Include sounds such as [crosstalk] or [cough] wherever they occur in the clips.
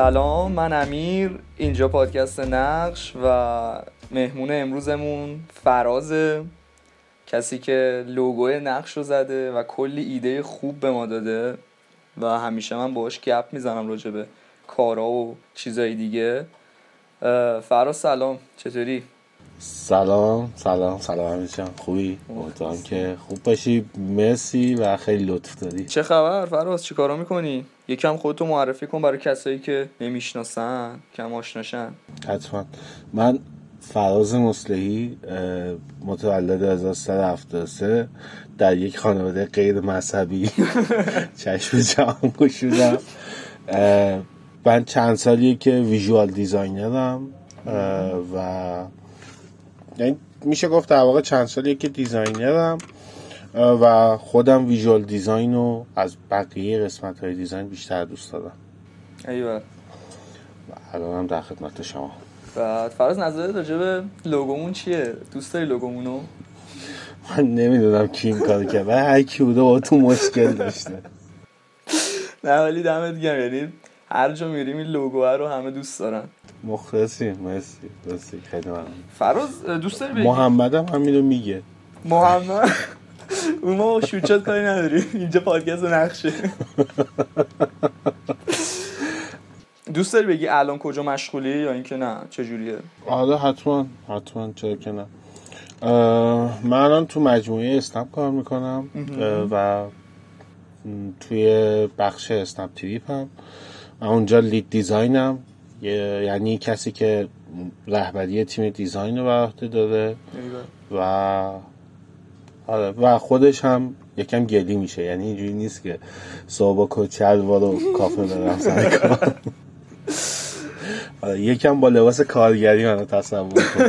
سلام من امیر اینجا پادکست نقش و مهمون امروزمون فرازه کسی که لوگوی نقش رو زده و کلی ایده خوب به ما داده و همیشه من باهاش گپ می‌زنم راجع به کارا و چیزای دیگه. فراز سلام چطوری؟ سلام سلام سلام همیشه. خوبی؟ امیدوارم که خوب باشی. مرسی و خیلی لطف داری چه خبر؟ فراز چی کارا می‌کنی؟ یکم خودتو معرفی کن برای کسایی که نمی‌شناسن کم آشناشن. حتما. من فراز مسلحی متولد 1373 در یک خانواده غیر مذهبی. [laughs] چشم جهان گشودم. من چند سالیه که visual designer م. و یعنی میشه گفت در واقع چند سالیه که designer م. و خودم ویژوال دیزاین رو از بقیه قسمت های دیزاین بیشتر دوست دارم. ایوه. الان هم در خدمت شما. بعد فراز نظرت راجع به لوگومون چیه؟ دوست داری لوگومونو؟ من نمی‌دونم کی این کار کرد. هر کی بوده با تو مشکل داشته. نه ولی دمت گرم. یعنی هر جا میریم این لوگو رو همه دوست دارن. مخلصی مرسی. مرسی. خیلی ممنون. فراز دوست داری بگی؟ محمد هم همین رو میگه. محمد. اون ما شوچات کاری نداریم اینجا پادکست نقشه. دوست داری بگی الان کجا مشغولی یا اینکه نه؟ چجوریه؟ آره حتما. حتما. چرا که نه. من الان تو مجموعه اسنپ کار می‌کنم و توی بخش اسنپ تریپ هم. اونجا لید دیزاینم. یعنی کسی که رهبری تیم دیزاین رو بر عهده داره. و آره. و خودش هم یکم گلی میشه. یعنی اینجوری نیست که صبح کچل رو کافه برم سر کار. آره یکم با لباس کارگری منو تصور کن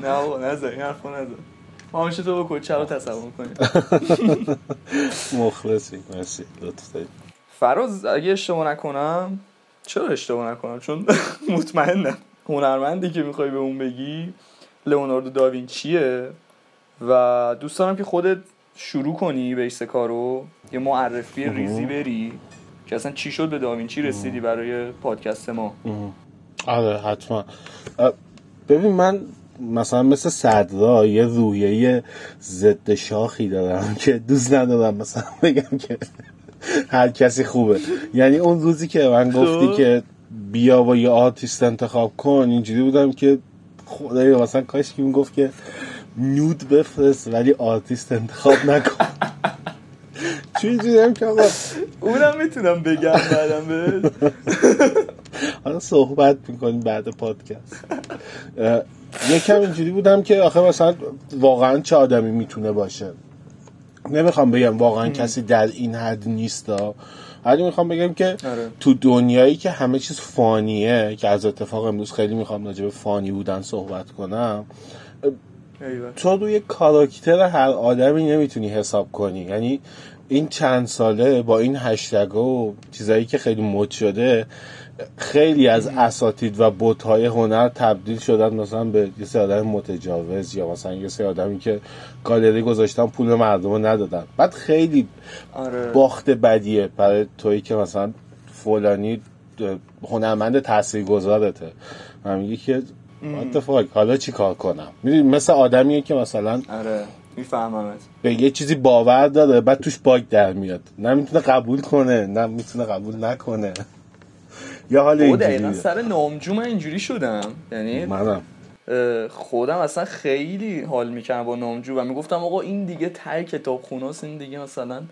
نه بابا نظر این حرفو نظر ما همیشه تو با کچل رو تصور کنیم. مخلصی مرسی. لطف دارید فراز اگه اشتباه نکنم چرا اشتباه نکنم؟ چون [laughs] مطمئنم هنرمندی که می‌خوای به اون بگی لئوناردو داوینچیه. و دوست دارم که خودت شروع کنی بیس کارو. یه معرفی ریزی بری که اصلا چی شد به داوینچی رسیدی برای پادکست ما؟ آره حتما. ببین من مثلا مثل صدرا یه روحیه ضد شاخی دارم [laughs] که دوست ندارم مثلا [laughs] بگم که هر کسی خوبه. یعنی اون روزی که من گفتی که بیا و یه آرتیست انتخاب کن اینجوری بودم که خدایی مثلا کاش که گفت که nude بفرست ولی آرتیست انتخاب نکن. [laughs] چون اینجوری که آقا؟ اونم می‌تونم بگم بعدم به حالا صحبت می‌کنیم بعد پادکست. یکم اینجوری بودم که آخه مثلا واقعا چه آدمی می‌تونه باشه؟ نمی‌خوام بگم واقعا کسی در این حد نیست ولی می‌خوام بگم که آره. تو دنیایی که همه چیز فانیه که از اتفاق امروز خیلی می‌خوام راجع به فانی بودن صحبت کنم تو روی کاراکتر هر آدمی نمی‌تونی حساب کنی. یعنی این چند ساله با این هشتگ و چیزایی که خیلی مد شده خیلی از [clears throat] اساتید و بوتهای هنر تبدیل شدن مثلا به یه سری آدم متجاوز یا مثلا یه سری آدمی که گالری گذاشتن پول مردم رو ندادن. بعد خیلی آره. باخت بدیه برای تویی که مثلا فلانی هنرمند تاثیر گذارته من میگه که اتفاق حالا چی کار کنم؟ می‌دونی مثل آدمیه که مثلا آره میفهممت به یه چیزی باور داره بعد توش باگ در میاد. نه می‌تونه قبول کنه نه می‌تونه قبول نکنه. یا حال اینجوری سر نامجو من اینجوری شدم. یعنی منم. خودم اصلا خیلی حال می‌کردم با نامجو و می‌گفتم آقا این دیگه ته کتاب خوناست این دیگه مثلا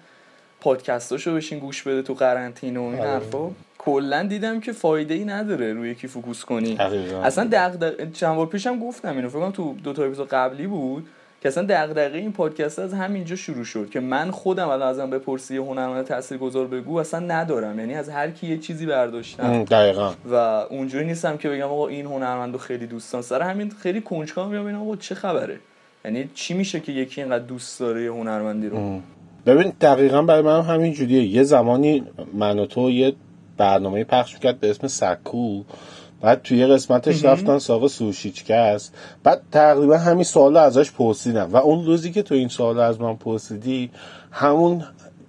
پادکستاشو بشین گوش بده تو قرنطینه و این آره. حرفا. کلا دیدم که فایده ای نداره روی یکی focus کنی. دقیقاً. اصلا دغدغه چند بار پیشم گفتم اینو فکر کنم تو دو تا اپیزود قبلی بود که اصلا دغدغه این پادکست از همینجا شروع شد که من خودم الان ازم بپرسی هنرمند تاثیرگذار بگو اصلا ندارم. یعنی از هر کی یه چیزی برداشتم. دقیقا. و اونجوری نیستم که بگم آقا این هنرمندو خیلی دوستان سر همین خیلی کنجکاو میام ببینم آقا چه خبره. یعنی چی میشه که یکی اینقدر دوست داره یه هنرمندی رو؟ ببین دقیقا برای من هم همین جوریه. یه زمانی من و تو یه برنامه پخش می‌کرد به اسم سکو. بعد توی یه قسمتش رفتن سراغ سوشیچکس بعد تقریبا همین سوال ازش پرسیدم و اون روزی که تو این سوال از من پرسیدی همون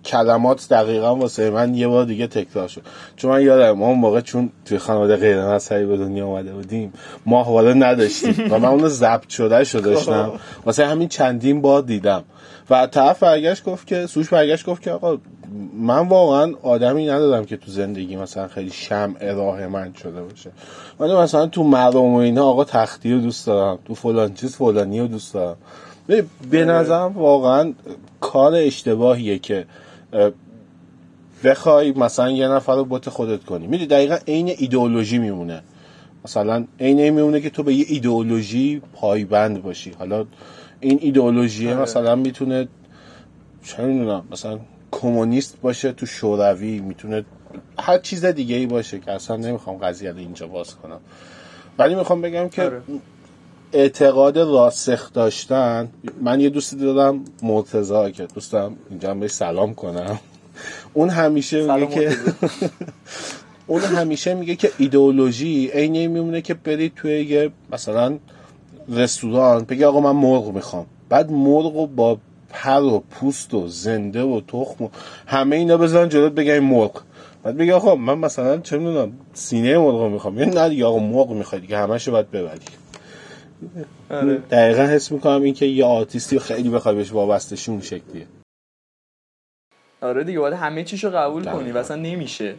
کلمات دقیقا واسه من یه بار دیگه تکرار شد. چون من یادم ما اون موقع چون توی خانواده غیر مذهبی به دنیا اومده بودیم ماهواره نداشتیم و من اونو ضبط شده شده داشتم. واسه همین چندین بار دیدم. و طرف برگشت گفت که سوش برگشت گفت که آقا من واقعا آدمی ندادم که تو زندگی مثلا خیلی شمع راه من شده باشه. من مثلا تو مردم و اینا آقا تختی رو دوست دارم تو فلان چیز فلانی رو دوست دارم. به نظرم واقعا کار اشتباهیه که بخوای مثلا یه نفر رو بوت خودت کنی. می‌دونی دقیقا عین ایدئولوژی میمونه. مثلا عین میمونه که تو به یه ایدئولوژی پایبند باشی. حالا این ایدئولوژی آره. مثلا می‌تونه چه می‌دونم مثلا کمونیست باشه تو شوروی می‌تونه هر چیز دیگه ای باشه که اصلا نمی‌خوام قضیه رو اینجا باز کنم ولی می‌خوام بگم که آره. اعتقاد راسخ داشتن من یه دوستی دادم مرتضا که دوستم اینجا بهش سلام کنم اون همیشه میگه که [laughs] اون همیشه میگه که ایدئولوژی عینه میمونه که برید توی یه مثلا رستوران بگی آقا من مرغ می‌خوام. بعد مرغ رو با پر و پوست و زنده و تخم و همه اینا بزنن جلوت بگن مرغ. بعد بگی آقا من مثلا چه می‌دونم سینه مرغ می‌خوام. یا نه دیگه آقا مرغ می‌خوای دیگه همشو باید ببری. آره. دقیقا حس می‌کنم این که یه آرتیستی خیلی بخوای بهش وابسته شون شکلیه. آره دیگه باید همه چیشو قبول کنی. و اصلا نمیشه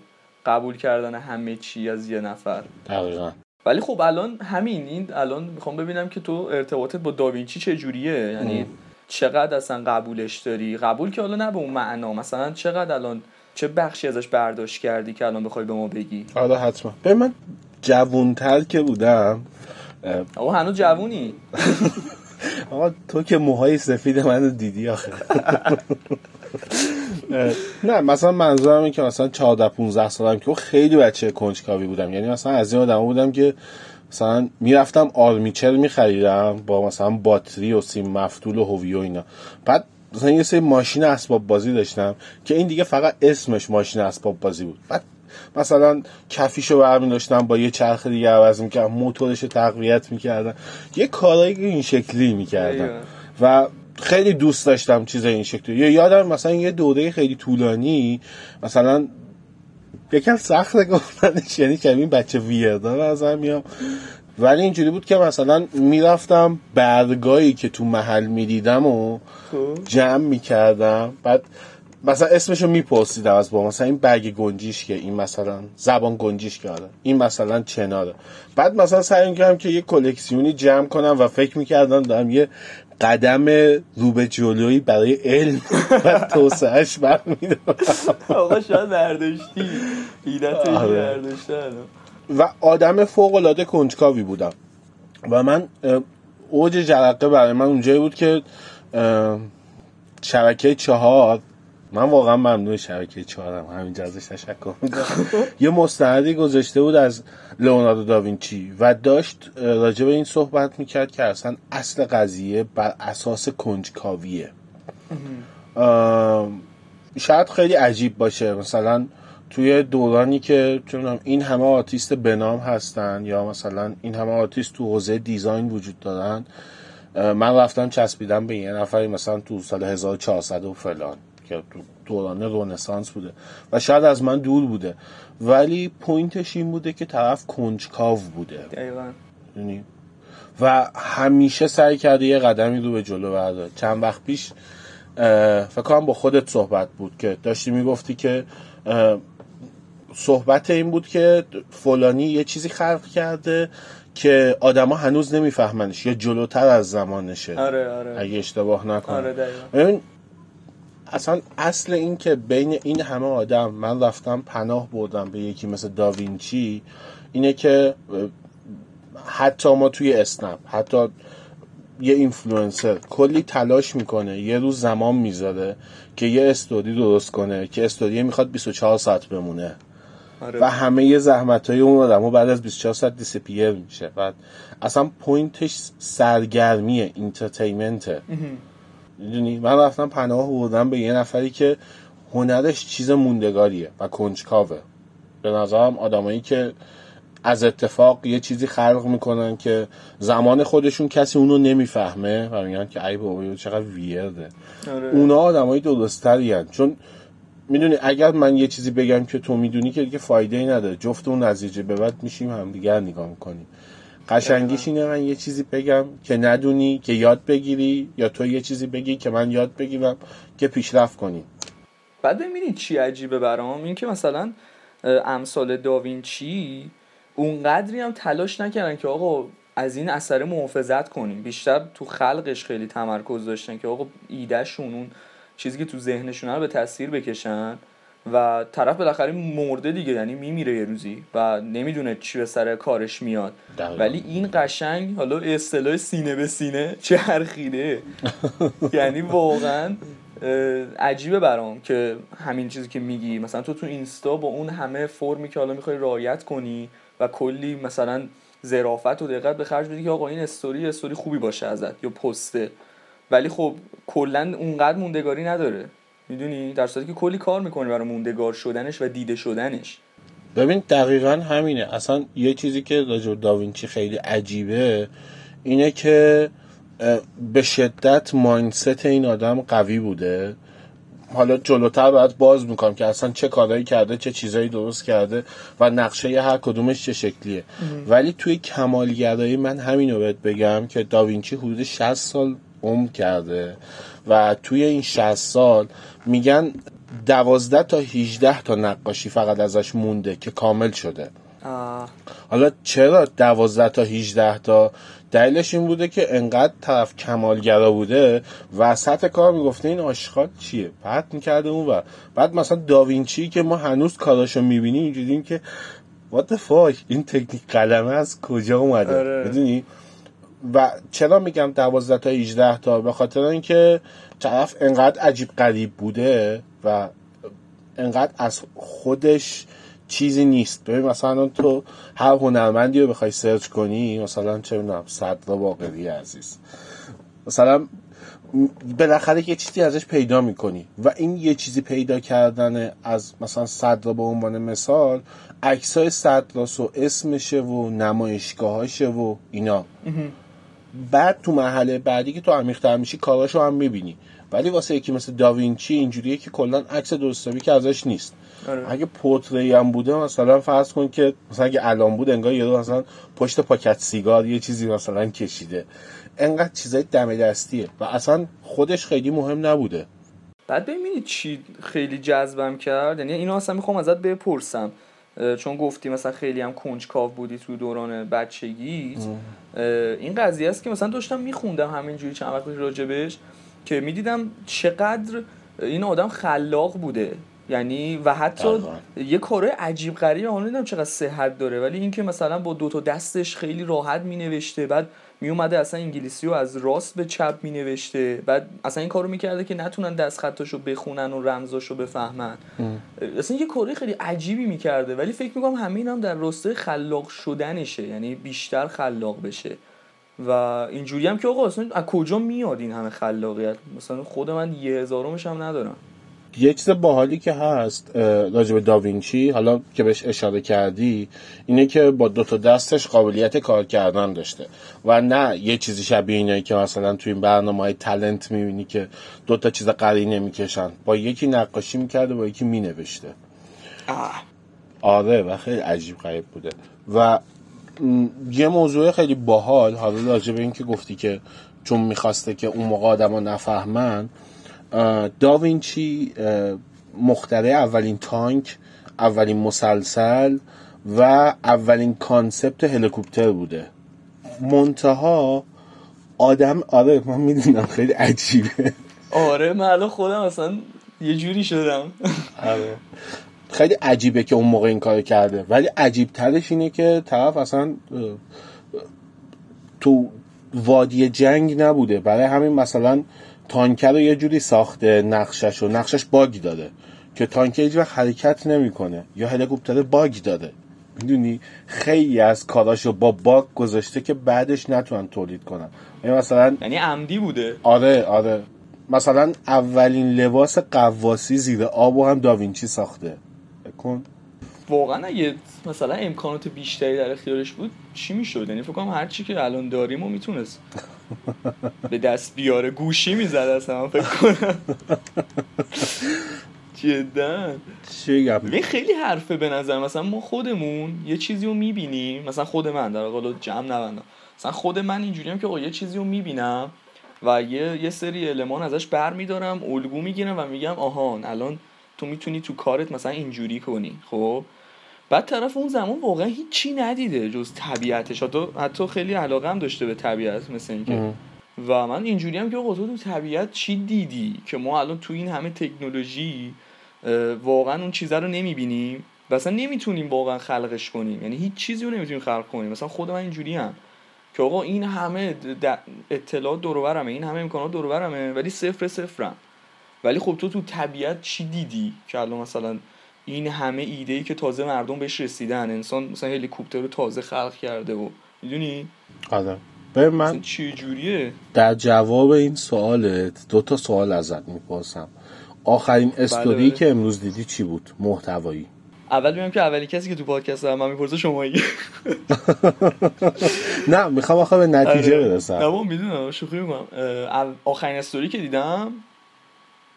قبول کردن همه چی از یه نفر. دقیقا. ولی خب الان همین این الان می‌خوام ببینم که تو ارتباطت با داوینچی چجوریه یعنی چقدر اصلا قبولش داری؟ قبول که حالا نه به اون معنا مثلا چقدر الان چه بخشی ازش برداشت کردی که الان بخوای به ما بگی؟ آره حتما. به من جوونتر که بودم آقا هنوز جوونی. [laughs] آقا تو که موهای سفید منو دیدی آخه. [laughs] نه مثلا منظورم این که مثلا 14 15 سالم که خیلی بچه کنجکاوی بودم. یعنی مثلا از این آدم بودم که مثلا می‌رفتم آرمیچر میخریدم با مثلا باتری و سیم مفتول و هوی و اینا. بعد مثلا یه سری ماشین اسباب بازی داشتم که این دیگه فقط اسمش ماشین اسباب بازی بود. بعد مثلا کفیشو برمی داشتم با یه چرخ دیگه عوض می‌کردم موتورش تقویت می‌کردم. یه کارایی این شکلی می‌کردم. و خیلی دوست داشتم چیز این شکلی. یا یادم مثلا یه دوره خیلی طولانی مثلا یکم سخت گفتنش یعنی این بچه ویرده از میام. ولی اینجوری بود که مثلا می‌رفتم برگایی که تو محل می‌دیدم و خب. جمع می‌کردم. بعد مثلا اسمشو میپرسیدم از با مثلا این برگ گنجیش که این مثلا زبان گنجیش که این مثلا چناره. بعد مثلا سعی کردم که یه کلکسیونی جمع کنم و فکر می‌کردم دارم یه قدم رو به جلویی برای علم و توسعهش برمیدارم. آقا شاید برداشتی. ایدت آره. و آدم فوق العاده کنجکاوی بودم. و من اوج جرقه برای من اونجایی بود که شبکه چهار من واقعا ممنون شبکه چهارم همینجا ازش تشکر می‌کنم. یه مستندی گذاشته بود از لئوناردو داوینچی و داشت راجع به این صحبت می‌کرد که اصلا اصل قضیه بر اساس کنجکاویه. شاید خیلی عجیب باشه. مثلا توی دورانی که چونم این همه آرتیست بنام هستن یا مثلا این همه آرتیست تو حوزه design وجود دارن من رفتم چسبیدم به یه نفری مثلا تو سال 1400 و فلان. که دوران رونسانس بوده و شاید از من دور بوده. ولی پوینتش این بوده که طرف کنجکاو بوده. دقیقا. یعنی و همیشه سعی کرده یه قدمی رو به جلو برده چند وقت پیش فکر کنم با خودت صحبت بود که داشتی می‌گفتی که صحبت این بود که فلانی یه چیزی خلق کرده که آدما هنوز نمیفهمنش یا جلوتر از زمانشه. آره آره. اگه اشتباه نکنم. آره اصلا اصل این که بین این همه آدم من رفتم پناه بردم به یکی مثل داوینچی اینه که حتی ما توی اسنپ حتی یه اینفلوئنسر کلی تلاش می‌کنه یه روز زمان می‌ذاره که یه استوری درست کنه که استوری می‌خواد 24 ساعت بمونه. آره. و همه ی زحمت های اون آدم بعد از 24 ساعت disappear میشه. و اصلا پوینتش سرگرمیه اینترتیمنته می‌دونی؟ من رفتم پناه بردم به یه نفری که هنرش چیز موندگاریه و کنجکاوه. به نظرم آدمایی که از اتفاق یه چیزی خلق می‌کنن که زمان خودشون کسی اونو نمی‌فهمه و میگن که ای بابا چقدر ویرده آره. اونا آدمایی درستری چون می‌دونی اگر من یه چیزی بگم که تو می‌دونی که دیگه فایده ای نداره. جفت اون نزیجه به بعد میشیم هم دیگه نگاه می‌کنیم. قشنگیش اینه من یه چیزی بگم که ندونی که یاد بگیری یا تو یه چیزی بگی که من یاد بگیرم که پیشرفت کنیم بعد ببینید چی عجیبه برام. این که مثلا امثال داوینچی اونقدری هم تلاش نکردن که آقا از این اثر محافظت کنیم. بیشتر تو خلقش خیلی تمرکز داشتن که آقا ایدهشون اون چیزی که تو ذهنشون رو به تصویر بکشن. و طرف بالاخره مرده دیگه یعنی میمیره یه روزی و نمی‌دونه چی به سر کارش میاد. ولی این قشنگ حالا اصطلاح سینه به سینه [laughs] چرخیده. یعنی واقعا عجیبه برام که همین چیزی که میگی. مثلا تو تو اینستا با اون همه فرمی که حالا می‌خوای رعایت کنی و کلی مثلا ظرافت و دقت به خرج بدی که آقا این استوری استوری خوبی باشه ازت یا پسته. ولی خب کلا اونقدر موندگاری نداره. می‌دونی؟ در صورتی که کلی کار می‌کنه برای موندگار شدنش و دیده شدنش. ببین دقیقا همینه. اصلا یه چیزی که راجع داوینچی خیلی عجیبه اینه که به شدت ماینست این آدم قوی بوده. حالا جلوتر باید باز می‌کنم که اصلا چه کارهایی کرده چه چیزایی درست کرده و نقشه هر کدومش چه شکلیه. ولی توی کمالگرایی من همین رو بهت بگم که داوینچی حدود 60 سال عمر کرده و توی این 60 سال میگن دوازده تا 18 تا نقاشی فقط ازش مونده که کامل شده. حالا چرا دوازده تا 18 تا؟ دلیلش این بوده که انقدر طرف کمالگرا بوده وسط کار می‌گفته این آشغال چیه؟ پرت می‌کرده اون و بعد مثلا داوینچی که ما هنوز کاراشو می‌بینیم اینجوریم که what the fuck این تکنیک قلمه از کجا اومده؟ آره. و چرا میگم دوازده تا 18 تا؟ به خاطر اینکه طرف انقدر عجیب غریب بوده و انقدر از خودش چیزی نیست. ببین مثلا تو هر هنرمندی رو بخوای سرچ کنی مثلا چه می‌دونم صدرا باقری عزیز. مثلا بالاخره یه چیزی ازش پیدا می‌کنی و این یه چیزی پیدا کردن از مثلا صدرا به عنوان مثال عکسای صدراس و اسمشه و نمایشگاهاشه و اینا. بعد تو مرحله بعدی که تو عمیق‌تر میشی کاراشو هم می‌بینی. ولی واسه یکی مثل داوینچی اینجوریه که کلا عکس درستابی که ازش نیست. آره. اگه پورتری هم بوده مثلا فرض کن که مثلا اگه الان بود انگار یه مثلا پشت پاکت سیگار یه چیزی مثلا کشیده. انقدر چیزای دم دستیه و اصلا خودش خیلی مهم نبوده. بعد ببینید چی خیلی جذبم کرد؟ یعنی اینو اصلا می‌خوام ازت بپرسم. چون گفتی مثلا خیلی هم کنجکاو بودی تو دوران بچگی این قضیه است که مثلا داشتم میخوندم همینجوری چند وقت راجبش که می‌دیدم چقدر این آدم خلاق بوده. یعنی و حتی یه کارهای عجیب غریبه حالا نمی‌دونم چقدر صحت داره ولی اینکه مثلا با دو تا دستش خیلی راحت می نوشته بعد می اومده اصلا انگلیسی رو از راست به چپ می نوشته بعد اصلا این کارو می‌کرده که نتونن دست خطاشو بخونن و رمزاشو بفهمن. اصلا یه کاری خیلی عجیبی می‌کرده ولی فکر می‌کنم همین هم در راسته خلاق شدنشه یعنی بیشتر خلاق بشه. و اینجوری هم که آقا اصلا از کجا میاد این همه خلاقیت؟ مثلا خود من یه هزارمش هم ندارم. یه چیز باحالی که هست راجب داوینچی حالا که بهش اشاره کردی اینه که با دو تا دستش قابلیت کار کردن داشته. و نه یه چیزی شبیه اینه که مثلا توی این برنامه های تلنت می‌بینی که دو تا چیز قرینه می‌کشن. با یکی نقاشی می‌کرده با یکی مینوشته. آره و خیلی عجیب غریب بوده. و یه موضوع خیلی باحال حالا راجع به این که گفتی که چون می‌خواسته که اون موقع آدم نفهمن داوینچی مختره اولین تانک اولین مسلسل و اولین کانسپت هلیکوپتر بوده. منتها آدم آره من می‌دونم خیلی عجیبه. آره من الان خودم اصلا یه جوری شدم. آره. خیلی عجیبه که اون موقع این کار کرده. ولی عجیب ترش اینه که طرف اصلا تو وادی جنگ نبوده. برای همین مثلا تانکر رو یه جوری ساخته نقشش و نقشش باگ داره که تانکر هیچ وقت حرکت نمی‌کنه. یا هلیکوپتر باگ داره می‌دونی؟ خیلی از کاراشو با باگ گذاشته که بعدش نتونن تولید کنن. یعنی مثلا یعنی عمدی بوده؟ آره آره. مثلا اولین لباس قواسی زیر آب هم داوینچی ساخته. بکن واقعا اگه مثلا امکانات بیشتری در اختیارش بود چی می‌شد؟ یعنی فکر کنم هر چی که الان داریم و می‌تونست به دست بیاره گوشی می‌زد اصلا فکر کنم. [laughs] جدا. چی خیلی حرفه به نظر مثلا ما خودمون یه چیزی رو می‌بینیم مثلا خود من در قول جمع نبندم. مثلا خود من اینجوریم که آقا یه چیزی رو می‌بینم و یه, یه سری المان ازش بر میدارم الگو می‌گیرم و میگم آهان الان تو می‌تونی تو کارت مثلا اینجوری کنی خب؟ بعد طرف اون زمان واقعا هیچی ندیده جز طبیعتش. حتی, حتی خیلی علاقه هم داشته به طبیعت مثل اینکه. و من اینجوری هم که آقا تو طبیعت چی دیدی که ما الان تو این همه تکنولوژی واقعا اون چیزا رو نمی‌بینیم؟ و اصلا نمی‌تونیم واقعا خلقش کنیم. یعنی هیچ چیزی رو نمی‌تونیم خلق کنیم. مثلا خود من اینجوری هم که آقا این همه اطلاعات دور این همه امکانات دور ولی صفر صفرم. ولی خب تو تو طبیعت چی دیدی که الان مثلا این همه ایده ای که تازه مردم بهش رسیدن؟ انسان مثلا هلیکوپتر رو تازه خلق کرده و می‌دونی؟ آره. به من چه جوریه؟ در جواب این سوالت دو تا سوال ازت می‌پرسم. آخرین استوری بله, بله. که امروز دیدی چی بود؟ محتوایی. اول میگم که اولی کسی که تو پادکست من می‌پرسه شمایی. [laughs] نه می‌خوام آخه به نتیجه آره. برسم. نه می‌دونم. شوخی می‌کنم. آخرین استوری که دیدم؟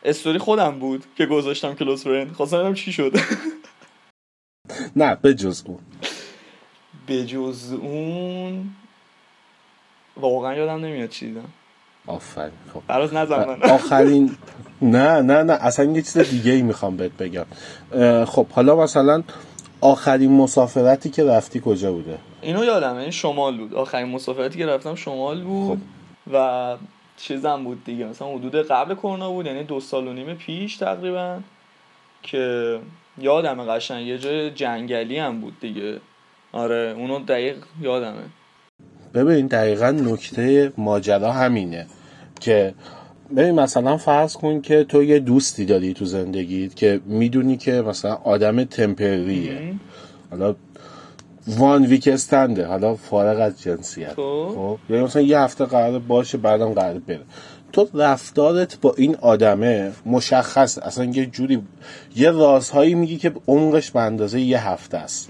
استوری خودم بود که گذاشتم کلوز فرند. خواستم ببینم چی شد. [laughs] نه به جز اون. به جز اون؟ واقعا یادم نمیاد چی دیدم. آفرین خب. براز نزن. من آخرین نه نه نه اصلا یه چیز دیگه ای می‌خوام بهت بگم. خب حالا مثلا آخرین مسافرتی که رفتی کجا بوده؟ اینو یادمه این شمال بود. آخرین مسافرتی که رفتم شمال بود خب. و چیزم بود دیگه. مثلا حدود قبل کرونا بود یعنی دو سال و نیم پیش تقریبا که یادمه قشنگ یه جای جنگلی هم بود دیگه. آره اونو دقیق یادمه. ببین دقیقا نکته ماجرا همینه که ببین مثلا فرض کن که تو یه دوستی داری تو زندگیت که می‌دونی که مثلا آدم تمپریه. حالا وان ویک استنده حالا فارغ از جنسیت. خب, خب؟ یعنی مثلا یه هفته قرار باشه بعدم قرار بره. تو رفتارت با این آدمه مشخص. اصلا یه جوری یه رازهایی میگی که عمقش به اندازه یه هفته است.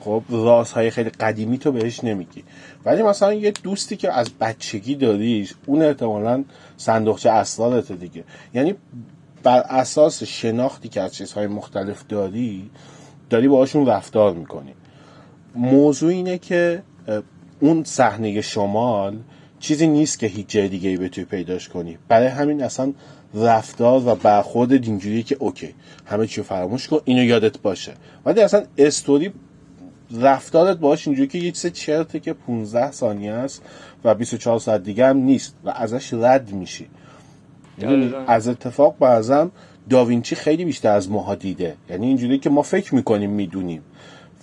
خب رازهای خیلی قدیمی تو بهش نمیگی. ولی مثلا یه دوستی که از بچگی داریش اون احتمالا صندوقچه اسرارته دیگه. یعنی بر اساس شناختی که از چیزهای مختلف داری داری باهاشون رفتار می‌کنی. موضوع اینه که اون صحنه شمال چیزی نیست که هیچ جای دیگه ای بتونی پیداش کنی. برای همین اصلا رفتار و برخورد اینجوریه که اوکی همه چی فراموش کن اینو یادت باشه. ولی اصلا استوری رفتارت باش اینجوری که یه چیز چرته که 15 ثانیه است و 24 ساعت دیگه هم نیست و ازش رد میشی. یعنی از اتفاق بعضم داوینچی خیلی بیشتر از ماها دیده. یعنی اینجوری که ما فکر می‌کنیم می‌دونیم.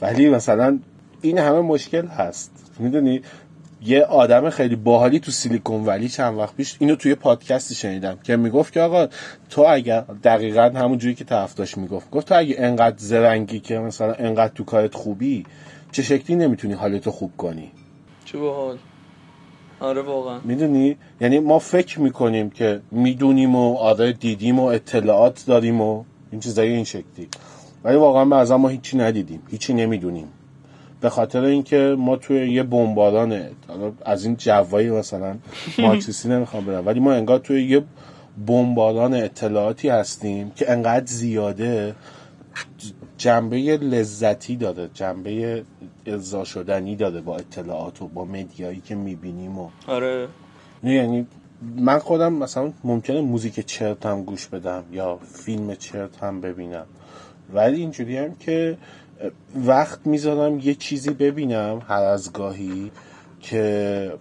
ولی مثلا این همه مشکل هست. می‌دونی؟ یه آدم خیلی باحالی تو سیلیکون ولی چند وقت پیش اینو توی پادکستی شنیدم که می‌گفت که آقا تو اگر دقیقا همون جوری که طرف داشت می‌گفت گفت تو اگه انقدر زرنگی که مثلا انقدر تو کارت خوبی چه شکلی نمی‌تونی حالتو خوب کنی؟ چه باحال. آره واقعا. می‌دونی؟ یعنی ما فکر می‌کنیم که می‌دونیم و آره دیدیم و اطلاعات داریم و این چیزایی این شکلی. ولی واقعا بعضا ما هیچی ندیدیم هیچی نمی‌دونیم. به خاطر اینکه ما توی یه بمباران از این جوایی مثلا مارکسیستی نمی‌خوام برم ولی ما انگار توی یه بمباران اطلاعاتی هستیم که انقدر زیاده جنبه لذتی داره جنبه ارضا شدنی داره با اطلاعات و با مدیایی که می‌بینیم و آره. یعنی من خودم مثلا ممکنه موزیک چرت هم گوش بدم یا فیلم چرت هم ببینم. ولی اینجوری هم که وقت می‌ذارم یه چیزی ببینم هر از گاهی که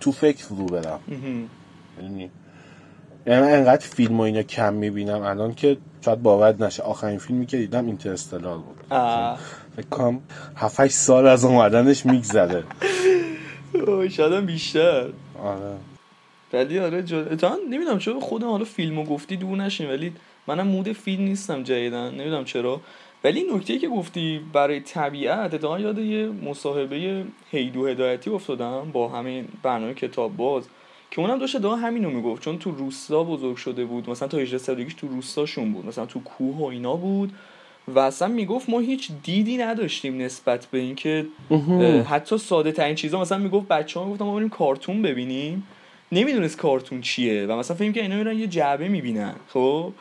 تو فکر رو برم. یعنی یعنی انقدر فیلم و اینا کم می‌بینم. الان که شاید باور نشه. آخرین فیلمی که دیدم اینترستلار بود. فکر کنم 7 سال از اومدنش میگذره. [laughs] شاید بیشتر. آره. ولی آره تا نمی‌دونم چرا خودم حالا فیلمو گفتی دور نشین. ولی منم مود فیلم نیستم جدیدن نمی‌دونم چرا. ولی نکته که گفتی برای طبیعت اتفاقا یاد یه مصاحبه هیدو هدایتی افتادم با همین برنامه کتاب باز که اونم داشته همین همینو می‌گفت. چون تو روستا بزرگ شده بود مثلا تا 18 سالگیش تو روستاشون بود مثلا تو کوه و اینا بود و اصلا می‌گفت ما هیچ دیدی نداشتیم نسبت به اینکه حتی ساده ترین چیزا مثلا می‌گفت بچه ها می‌گفتم ما بریم کارتون ببینیم نمی‌دونست کارتون چیه و مثلا فکر که اینا میرن یه جعبه می‌بینن خب؟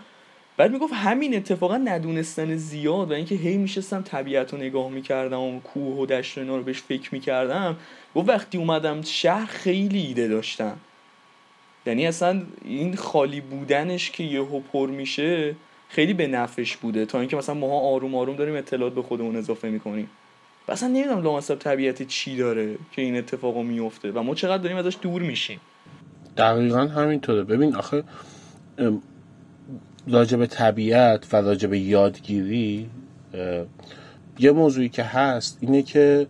بعد می‌گفت همین اتفاقا ندونستن زیاد و اینکه هی میشستم طبیعت رو نگاه می‌کردم و کوه و دشت اینا رو بهش فکر می‌کردم. گفت وقتی اومدم شهر خیلی ایده داشتم. یعنی اصلا این خالی بودنش که یهو پر میشه خیلی به نفش بوده. تا اینکه مثلا ماها آروم آروم داریم اطلاعات به خودمون اضافه می‌کنیم. و اصلا نمی‌دونم لامصب طبیعت چی داره که این اتفاقو میفته و ما چقدر داریم ازش دور میشیم. دقیقا همینطوره. ببین آخه راجب طبیعت و راجب یادگیری یه موضوعی که هست اینه که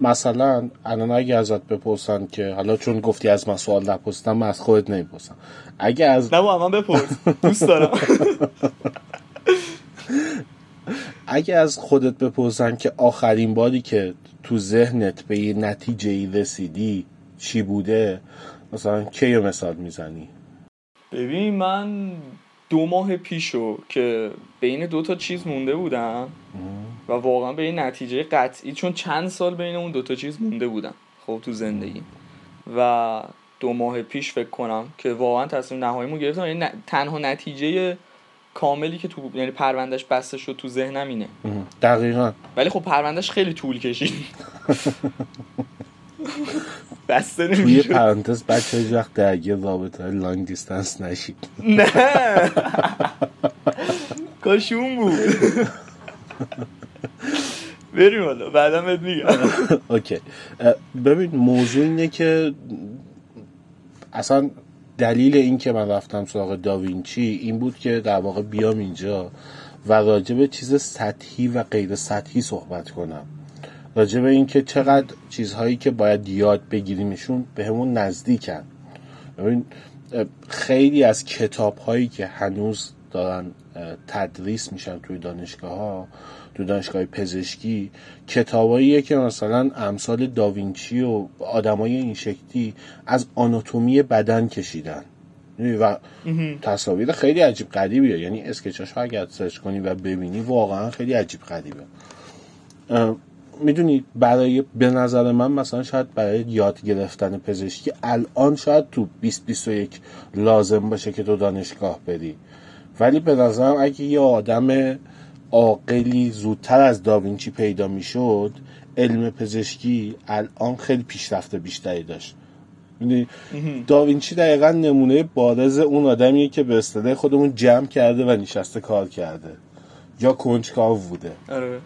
مثلا الان اگه ازت بپرسن که حالا چون گفتی از من سوال نپرسیدم من از خودت نمی‌پرسم. اگه از نه من بپرس. دوست دارم. [laughs] اگه از خودت بپرسن که آخرین باری که تو ذهنت به یه نتیجه ای رسیدی چی بوده مثلا کی مثال می‌زنی؟ ببین من دو ماه پیشو که بین دو تا چیز مونده بودم و واقعا به این نتیجه قطعی چون چند سال بین اون دو تا چیز مونده بودم خب تو زندگی. و دو ماه پیش فکر کنم که واقعا تصمیم نهاییمو گرفتم. یعنی تنها نتیجه کاملی که تو یعنی پروندهش بسته شد تو ذهنم اینه. دقیقا. ولی خب پروندهش خیلی طول کشید. [laughs] بسته توی نمی‌شد پرانتز بچه هیچ وقت درگیر رابطه لانگ دیستنس نشید. نه. کاشون بود. بریم حالا بعدا بهت میگم. اوکی. ببین موضوع اینه که اصلا دلیل این که من رفتم سراغ داوینچی این بود که در واقع بیام اینجا و راجع به چیز سطحی و غیر سطحی صحبت کنم. راجع به این که چقدر چیزهایی که باید یاد بگیریمشون به همون نزدیکن. ببین خیلی از کتاب هایی که هنوز دارن تدریس میشن توی دانشگاه ها تو دانشگاه پزشکی کتاباییه که مثلا امثال داوینچی و آدمای این شکلی از آناتومی بدن کشیدن؟ و تصاویر خیلی عجیب غریبیه. یعنی اسکچاش اگر سرچ کنی و ببینی واقعا خیلی عجیب غریبه. می‌دونی برای به نظر من مثلا شاید برای یاد گرفتن پزشکی الان شاید تو 2021 لازم باشه که تو دانشگاه بری. ولی به نظرم اگه یه آدم عاقلی زودتر از داوینچی پیدا می‌شد علم پزشکی الان خیلی پیشرفت بیشتری داشت؟ داوینچی دقیقا نمونه بارز اون آدمیه که به اصطلاح خودمون جمع کرده و نشسته کار کرده. یا کنجکاو بوده. آره.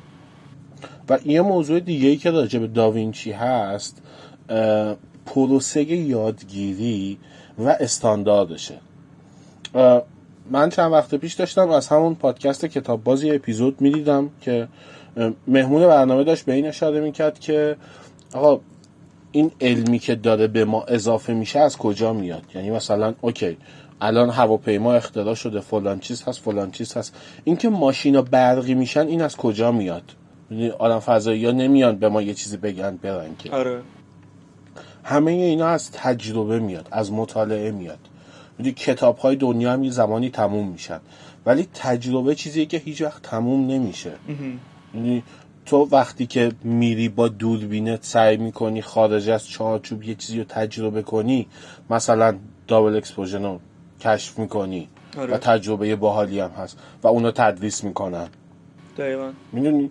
و یه موضوع دیگه ای که راجع به داوینچی هست پروسه یادگیری و استانداردشه. من چند وقت پیش داشتم از همون پادکست کتاب بازی اپیزود می‌دیدم که مهمون برنامه داشت به این اشاره می‌کرد که آقا این علمی که داره به ما اضافه میشه از کجا میاد؟ یعنی مثلا اوکی الان هواپیما اختراع شده فلان چیز هست فلان چیز هست. اینکه ماشینا برقی میشن این از کجا میاد؟ آدم فضایی ها نمیان به ما یه چیزی بگن برن که. آره. همه اینا از تجربه میاد از مطالعه میاد. می‌دونی کتاب های دنیا هم یه زمانی تموم میشن. ولی تجربه چیزیه که هیچ وقت تموم نمیشه. یعنی تو وقتی که میری با دوربینت سعی می‌کنی خارج از چارچوب یه چیزی رو تجربه کنی مثلا دابل اکسپوژن رو کشف می‌کنی آره. و تجربه باحالی هم هست و اونو تدریس می‌کنن. دقیقا. می‌دونی؟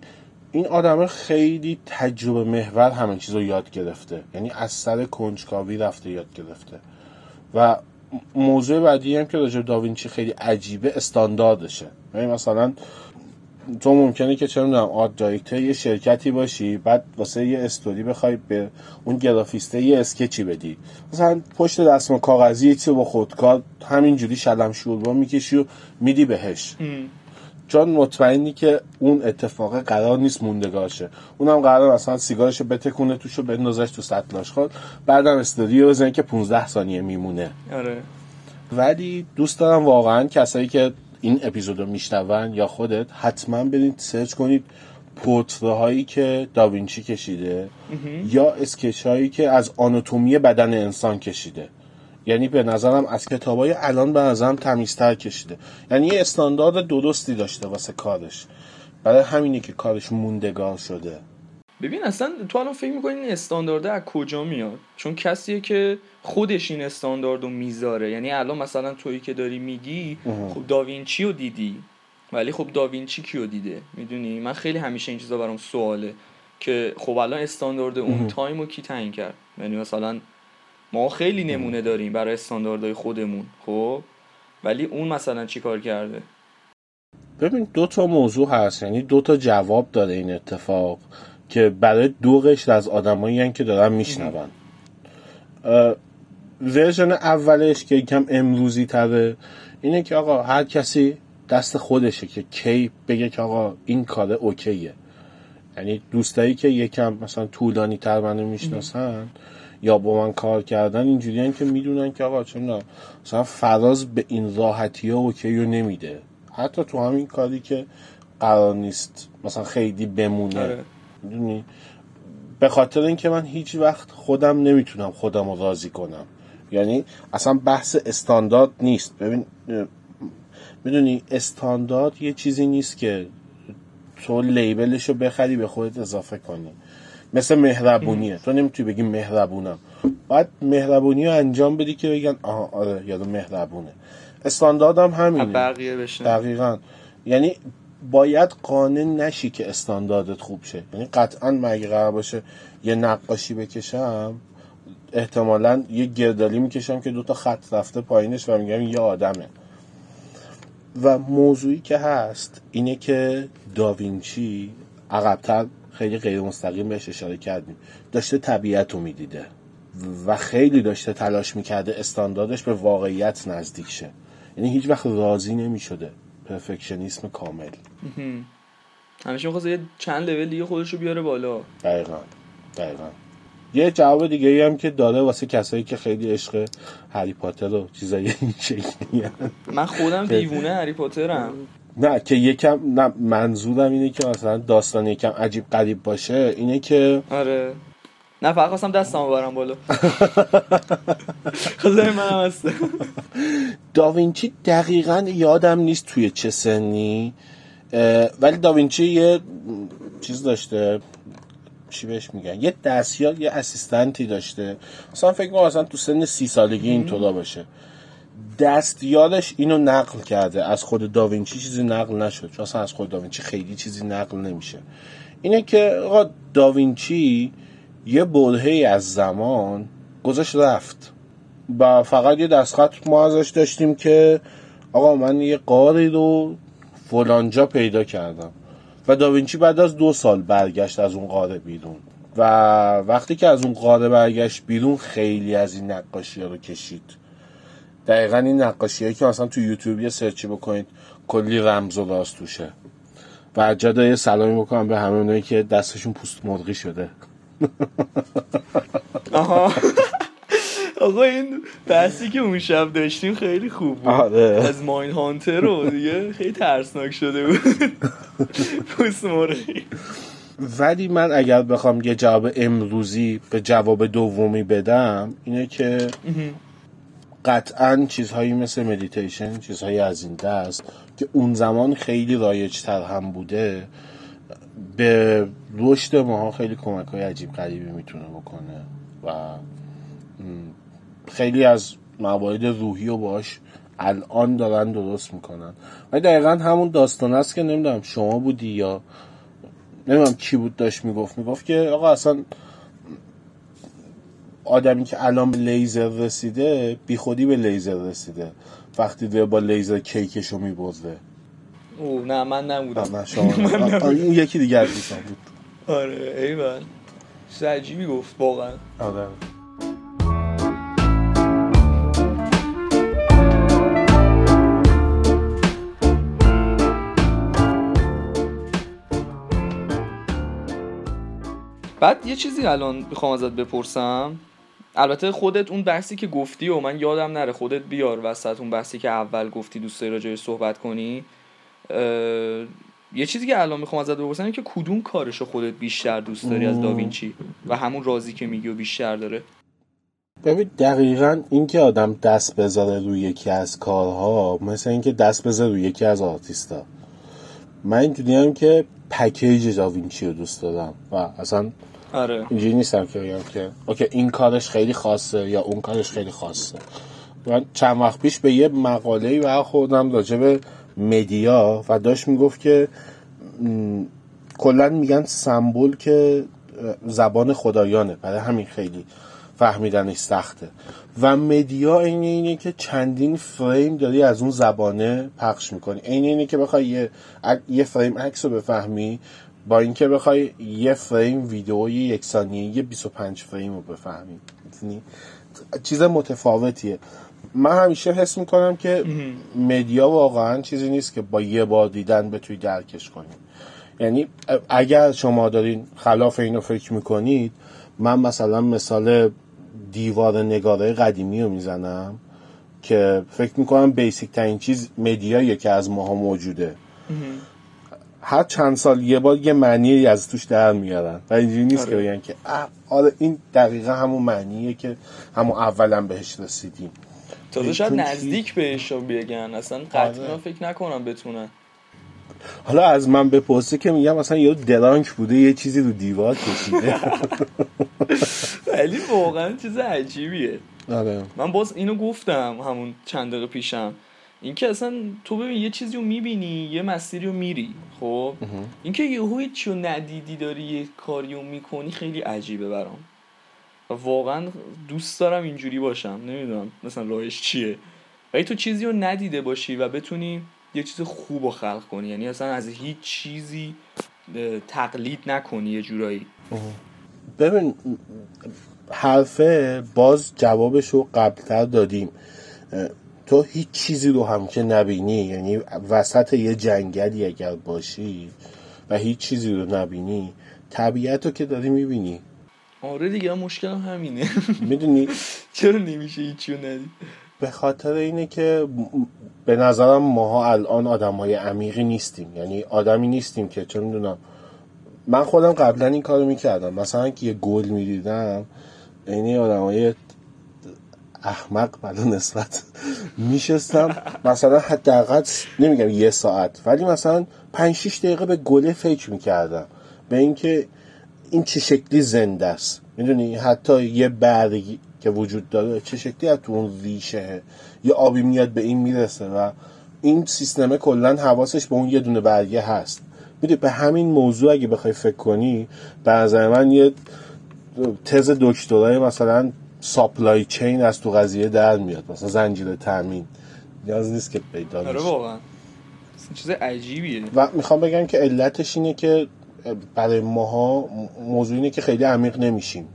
این آدم خیلی تجربه محور همه چیز رو یاد گرفته. یعنی از سر کنجکاوی رفته یاد گرفته. و موضوع بعدی هم که راجع به داوینچی خیلی عجیبه استانداردشه. یعنی مثلا تو ممکنه که چه می‌دونم آرت دایرکتور یه شرکتی باشی بعد واسه یه استوری بخوای به اون گرافیسته یه اسکچی بدی. مثلا پشت دستمال کاغذی چیزی با خودکار همینجوری شلم شوربا می‌کشی و میدی بهش. چون مطمئنی که اون اتفاق قرار نیست موندگار شه اونم قرار مثلا سیگارشو بتکونه توشو بندازش تو سطلاش خود بعدم استوری رو بزنی که 15 ثانیه میمونه. آره. ولی دوست دارم واقعا کسایی که این اپیزود رو میشنون یا خودت حتما برید سرچ کنید پورتره هایی که داوینچی کشیده یا اسکچ هایی که از آناتومی بدن انسان کشیده. یعنی به نظرم از کتاب های الان به نظرم تمیزتر کشیده. یعنی یه استاندارد درستی داشته واسه کارش. برای همینه که کارش موندگار شده. ببین اصلا تو الان فکر می‌کنی این استاندارده از کجا میاد؟ چون کسیه که خودش این استاندارد رو می‌ذاره. یعنی الان مثلا تویی که داری میگی خب داوینچی رو دیدی. ولی خب داوینچی کیو دیده؟ می‌دونی؟ من خیلی همیشه این چیزا برام سواله. که خب الان استاندارد اون time رو کی تعیین کرد؟ یعنی مثلا ما خیلی نمونه داریم برای استانداردهای خودمون خب؟ ولی اون مثلا چی کار کرده؟ ببین دو تا موضوع هست. یعنی دو تا جواب داره این اتفاق که برای دو قشر از آدمایی که دارن میشنون. ورژن اولش که یکم امروزی تره اینه که آقا هر کسی دست خودشه که کی بگه که آقا این کار اوکیه. یعنی دوستایی که یکم مثلا طولانی تر منو می‌شناسن یا با من کار کردن اینجوری که می‌دونن که آقا چون مثلا فراز به این راحتی ها اوکی رو نمیده. حتی تو همین کاری که قرار نیست مثلا خیلی بمونه. آره. می‌دونی؟ به خاطر اینکه من هیچ وقت خودم نمی‌تونم خودم رو راضی کنم. یعنی اصلا بحث استاندارد نیست. ببین می‌دونی استاندارد یه چیزی نیست که تو لیبلش رو بخری به خودت اضافه کنی. مثل مهربونیه. تو نمی‌تونی بگی مهربونم. باید مهربونی رو انجام بدی که بگن آها آره یادو مهربونه. استاندارد هم همینه. بقیه بشه دقیقا. یعنی باید قانع نشی که استانداردت خوب شه. یعنی قطعا مگه قرار باشه یه نقاشی بکشم احتمالا یه گردالی می‌کشم که دوتا خط رفته پایینش و میگم یه آدمه. و موضوعی که هست اینه که داوینچی عقبتر خیلی غیر مستقیم بهش اشاره کردیم. داشته طبیعت رو می‌دیده و خیلی داشته تلاش می‌کرده استانداردش به واقعیت نزدیک شه. یعنی هیچ وقت راضی نمی‌شده. پرفکشنیسم کامل. همیشه می‌خواست یه چند لول دیگه خودش رو بیاره بالا. دقیقا. دقیقا. یه جواب دیگه ای هم که داره واسه کسایی که خیلی عشق هری پاتر و چیزایی این شکلی من خودم [laughs] دیوونه هری پاترم. نه که یکم نه منظورم اینه که مثلا داستان یکم عجیب قریب باشه اینه که آره. نه فقط خواستم دستم برم بالا. [laughs] خواستم منم هست. داوینچی دقیقا یادم نیست توی چه سنی ولی داوینچی یه چیز داشته چی بهش میگن یه دستیار یه اسیستنتی داشته. مثلا فکر کنم مثلا تو سن سی سالگی اینطورا باشه. دستیارش اینو نقل کرده. از خود داوینچی چیزی نقل نشد. چون اصلا از خود داوینچی خیلی چیزی نقل نمیشه. اینه که آقا داوینچی یه برهه از زمان گذاشت رفت. و فقط یه دستخط ما ازش داشتیم که آقا من یه قاری رو فلانجا پیدا کردم. و داوینچی بعد از دو سال برگشت از اون قاره بیرون. و وقتی که از اون قاره برگشت بیرون خیلی از این نقاشی رو کشید. دقیقا این نقاشی هایی که مثلا تو یوتیوب یه سرچی بکنید کلی رمز و راست توشه. و جدا یه سلامی بکنم به همه اونایی که دستشون پوست مرغی شده. [laughs] آها. آقا این بحثی که اون شب داشتیم خیلی خوب بود. آره. از ماین هانتر رو دیگه خیلی ترسناک شده بود. [laughs] پوست مرغی ولی من اگر بخوام یه جواب امروزی به جواب دومی بدم اینه که قطعا چیزهایی مثل مدیتیشن چیزهایی از این دست که اون زمان خیلی رایج تر هم بوده به رشد ماها خیلی کمک های عجیب غریبی می‌تونه بکنه و خیلی از موارد روحی و باش الان دارن درست می‌کنن. و دقیقا همون داستان است که نمی‌دونم شما بودی یا نمی‌دونم کی بود داشت می‌گفت. می‌گفت که آقا اصلا آدمی که الان به لیزر رسیده بی خودی به لیزر رسیده. وقتی داره با لیزر کیکشو میبرده او نه من نبودم. نه شما [laughs] این یکی دیگه از بود. آره ایوان. چیز عجیبی گفت واقعا. آره. بعد یه چیزی الان می‌خوام ازت بپرسم. البته خودت اون بحثی که گفتی و من یادم نره خودت بیار وسط اون بحثی که اول گفتی دوست داری راجعش صحبت کنی. یه چیزی که الان می‌خوام ازت بپرسم که کدوم کارشو خودت بیشتر دوست داری از داوینچی و همون رازی که میگی و بیشتر داره؟ ببین دقیقا اینکه آدم دست بذاره روی یکی از کارها مثل اینکه دست بذاره روی یکی از آرتیستا. من اینجوری که پکیج داوینچی رو دوست دارم و اصلا آره. اینجوری نیستم که بگم که اوکی این کارش خیلی خاصه یا اون کارش خیلی خاصه. من چند وقت پیش به یه مقاله برخوردم راجع به media و داشت می‌گفت که کلا میگن سمبل که زبان خدایانه. برای همین خیلی فهمیدنش سخته. و media این اینه که چندین فریم داری از اون زبانه پخش می‌کنی. این اینه که بخوای یه, یه فریم عکس رو بفهمی با اینکه بخوای یه فریم ویدئوی یک ثانیه یه 25 فریم رو بفهمی چیز متفاوتیه. من همیشه حس می‌کنم که مدیا واقعا چیزی نیست که با یه بار دیدن بتوی درکش کنی. یعنی اگر شما دارین خلاف اینو فکر می‌کنید من مثلا مثال دیوار نگاره قدیمی رو می‌زنم که فکر می‌کنم بیسیک ترین چیز مدیاییه که از ماها موجوده. هر چند سال یه بار یه معنی از توش در میارن. و اینجوری نیست آره. که بگن که آره این دقیقا همون معنیه که همون اولا بهش رسیدیم. تازه شاید نزدیک بهش رو بگن. اصلا قطعا آره. فکر نکنم بتونن. حالا از من بپرسه که میگم مثلا یه درانک بوده یه چیزی رو دیوار کشیده. [laughs] ولی واقعا چیز عجیبیه. آره. من باز اینو گفتم همون چند دقیقه پیشم. اینکه اصلا تو ببین یه چیزی رو می‌بینی یه مسیری رو میری خب؟ اینکه یهو چیو ندیدی داری یه کاری رو می‌کنی خیلی عجیبه برام. و واقعا دوست دارم اینجوری باشم نمی‌دونم مثلا راهش چیه. ولی تو چیزی رو ندیده باشی و بتونی یه چیز خوب رو خلق کنی. یعنی اصلا از هیچ چیزی تقلید نکنی یه جورایی. ببین حرفه باز جوابش رو قبلتر دادیم. تو هیچ چیزی رو هم که نبینی. یعنی وسط یه جنگلی اگر باشی و هیچ چیزی رو نبینی طبیعت رو که داری می‌بینی. آره دیگه مشکلم همینه. می‌دونی؟ [laughs] چرا نمیشه هیچی رو ندید به خاطر اینه که به نظرم ماها الان آدم های عمیقی نیستیم. یعنی آدمی نیستیم که چون می‌دونم. من خودم قبلا این کارو می‌کردم. مثلا که یه گل می‌دیدم یعنی آدم های احمق بلا نسبت میشستم. مثلا حداقل نمیگم یه ساعت ولی مثلا 5 6 دقیقه به گله فکر می‌کردم. به اینکه این چه شکلی زنده است. می‌دونی؟ حتی یه برگی که وجود داره چه شکلی از تو اون ریشه. یه آبی میاد به این می‌رسه و این سیستم کلا حواسش به اون یه دونه برگه هست. می‌دونی؟ به همین موضوع اگه بخوای فکر کنی به نظر من یه تز دکترای مثلا ساپلای چین از تو قضیه در میاد. مثلا زنجیره تامین نیاز نیست که پیدا آره واقعا. چیز عجیبیه. و می‌خوام بگم که علتش اینه که برای ماها موضوع اینه که خیلی عمیق نمیشیم.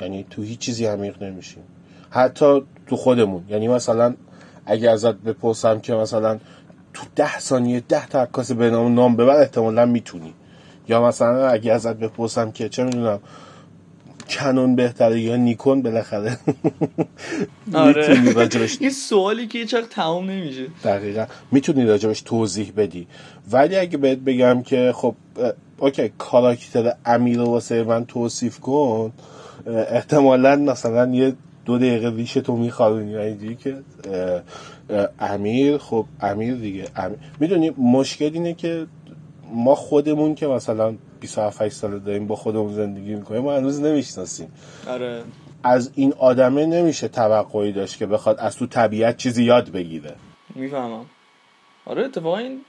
یعنی تو هیچ چیزی عمیق نمیشیم. حتی تو خودمون. یعنی مثلا اگه ازت بپرسم که مثلا تو ده ثانیه ده تا عکاس به نام نام ببر احتمالا می‌تونی. یا مثلا اگه ازت بپرسم که چه می‌دونم کنون بهتره یا نیکون بالاخره [laughs] آره. این [laughs] سوالی که چقدر تمام نمیشه. دقیقا. می‌تونی راجبش توضیح بدی. ولی اگه بهت بگم که خب اوکی کاراکتر امیر واسه من توصیف کن احتمالا مثلا یه دو دقیقه ریش تو میخوابونی اینجوری که امیر خب امیر دیگه امیر. می‌دونی مشکل اینه که ما خودمون که مثلا 27 ساله داریم با خودمون زندگی می‌کنیم ما هنوز نمی‌شناسیم. آره. از این آدمه نمیشه توقعی داشت که بخواد از تو طبیعت چیزی یاد بگیره. می‌فهمم. آره اتفاقا این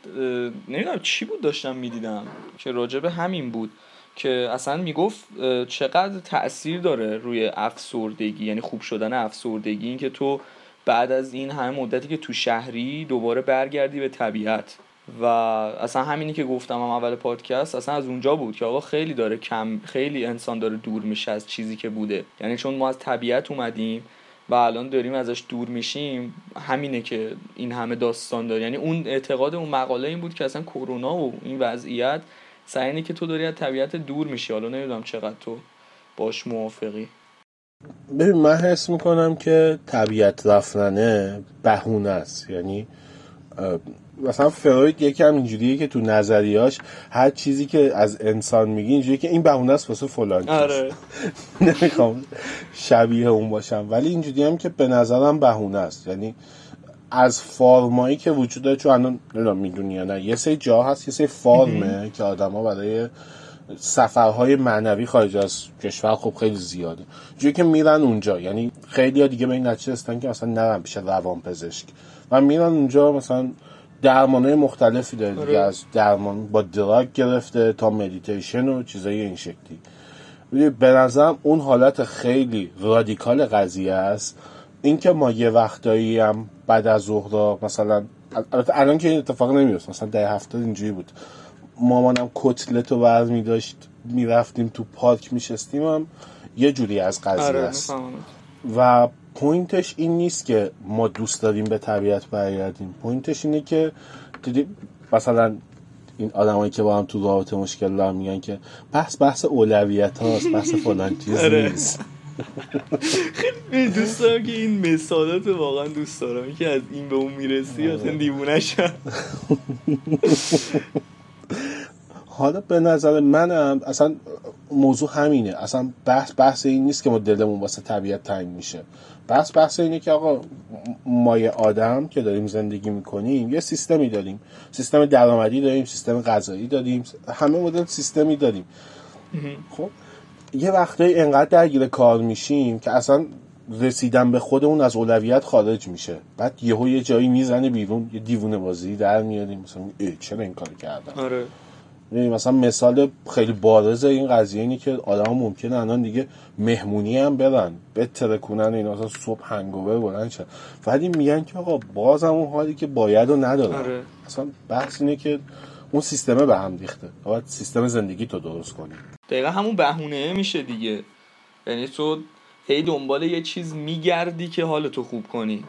نمی‌دونم چی بود داشتم می‌دیدم که راجب همین بود که اصلا می‌گفت چقدر تاثیر داره روی افسردگی یعنی خوب شدن افسردگی این که تو بعد از این همه مدتی که تو شهری دوباره برگردی به طبیعت. و اصلا همینی که گفتم هم اول پادکست اصلا از اونجا بود که آقا خیلی داره کم خیلی انسان داره دور میشه از چیزی که بوده. یعنی چون ما از طبیعت اومدیم و الان داریم ازش دور میشیم همینه که این همه داستان داره. یعنی اون اعتقاد اون مقاله این بود که اصلا کرونا و این وضعیت سعی که تو داری از طبیعت دور میشی. حالا نمی‌دونم چقدر تو باش موافقی. ببین من حس می‌کنم که طبیعت رفتنه بهونه است. یعنی مثلا فروید یکم اینجوریه که تو نظریاش هر چیزی که از انسان میگی اینجوریه که این بهونه است واسه فلان آره. [laughs] نمی‌خوام شبیه اون باشم. ولی اینجوری هم که به نظرم بهونه است. یعنی از فارمایی که وجود داره چون الان نمی‌دونم می‌دونی یا نه یه سری جا هست یه سری فارمه که آدما برای سفرهای معنوی خارج از کشور خب خیلی زیاده. جوری که میرن اونجا یعنی خیلی ها دیگه به این نتیجه هستن که مثلا نرن پیش روان پزشک و میرن اونجا مثلا درمانهای مختلفی داره دیگه آره. از درمان با drug گرفته تا مدیتیشن و چیزای این شکلی. به نظرم اون حالت خیلی رادیکال قضیه است. اینکه ما یه وقتایی هم بعد از ظهر مثلا البته الان که این اتفاق نمیفته مثلا ده هفته اینجوری بود. مامانم کتلت رو برمی داشت می‌رفتیم تو پارک میشستیم هم یه جوری از قضیه آره است. و point ش این نیست که ما دوست داریم به طبیعت برگردیم. point ش اینه که دیدی مثلا این آدمایی که با هم تو رابطه مشکل دارن میگن که بحث بحث اولویت هاست بحث فلان چیز آره. نیست. [laughs] خیلی دوست دارم که این مثالات واقعا دوست دارم. که از این به اون می‌رسی آره. اصلا دیوونه شم. [laughs] حالا به نظر منم اصلا موضوع همینه. اصلا بحث بحث این نیست که ما دلمون واسه طبیعت تنگ میشه. بحث بحث اینه که آقا ما یه آدم که داریم زندگی می‌کنیم یه سیستمی داریم. سیستم درآمدی داریم سیستم غذایی داریم همه مدل سیستمی داریم. خب یه وقتایی انقدر درگیر کار میشیم که اصلا رسیدن به خودمون از اولویت خارج میشه. بعد یهو یه جایی می‌زنه بیرون یه دیوونه بازی در میاریم مثلا ای چرا این کار کردم؟ آره. مثلا مثال خیلی بارز این قضیه اینه که آدم ممکنه الان دیگه مهمونی هم برن بتره کنن این مثلا صبح هنگوور بلند شن. ولی میگن که آقا بازم اون حالی که باید و ندارن آره. اصلا بحث اینه که اون سیستمه به هم ریخته. باید سیستم زندگی تو درست کنی. دقیقا همون بهونه میشه دیگه. یعنی تو هی دنبال یه چیز میگردی که حال تو خوب کنی.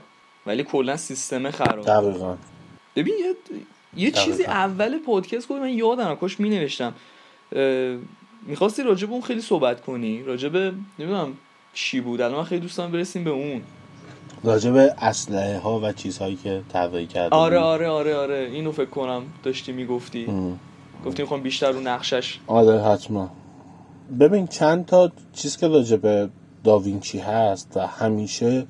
ولی کلا سیستم خراب. دقیقا. ببین یه, یه دقیقاً. چیزی اول پادکست بود من یادم کاش می نوشتم می‌خواستی راجع به اون خیلی صحبت کنی؟ راجع به نمی‌دونم چی بود. الان من خیلی دوستم برسیم به اون. راجع به اسلحه ها و چیزهایی که طراحی کرده آره. آره آره آره. اینو فکر کنم داشتی می‌گفتی. گفتی می‌خوام بیشتر رو نقشش آره حتما. ببین چند تا چیز که راجع به داوینچی هست و همیشه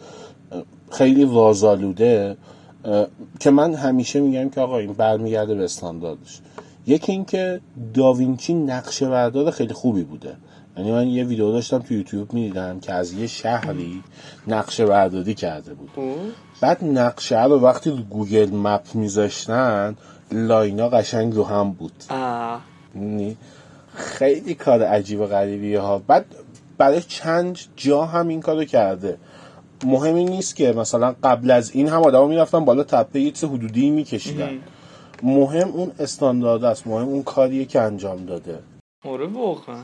خیلی رازآلوده اه، که من همیشه میگم که آقا این برمیگرده به استانداردش. یکی این که داوینچی نقشه بردار خیلی خوبی بوده. یعنی من یه ویدیو داشتم تو یوتیوب می‌دیدم که از یه شهری نقشه برداری کرده بود. خب. بعد نقشه رو وقتی رو گوگل مپ میذاشتن line ا قشنگ رو هم بود. آه. می‌دونی؟ خیلی کار عجیب و غریبیه ها. بعد برای چند جا هم این کارو کرده. مهم این نیست که مثلا قبل از این هم آدم می‌رفتن بالا تپه یه چیز حدودی میکشیدن. مهم. اون استاندارد است مهم اون کاریه که انجام داده. آره واقعا.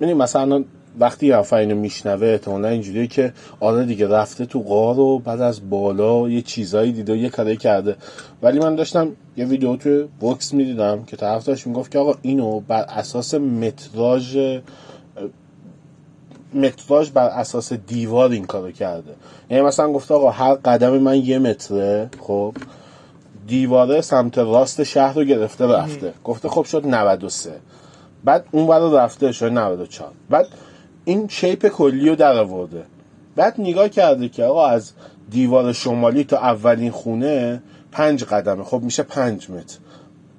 ببین مثلا وقتی یه نفر اینو میشنوه احتمالا اینجوریه که آره دیگه رفته تو غار و بعد از بالا یه چیزایی دیده و یه کاری کرده. ولی من داشتم یه ویدیو تو بوکس می‌دیدم که طرف داشت می‌گفت که آقا اینو بر اساس متراژ متراژ بر اساس دیوار این کارو کرده. یعنی مثلا گفته آقا هر قدم من یه متره خب دیواره سمت راست شهر رو گرفته رفته. گفته خب شد 93 بعد اون ور رفته شد 94 بعد این شیپ کلی رو در آورده. بعد نگاه کرده که آقا از دیوار شمالی تا اولین خونه پنج قدمه. خب میشه پنج متر.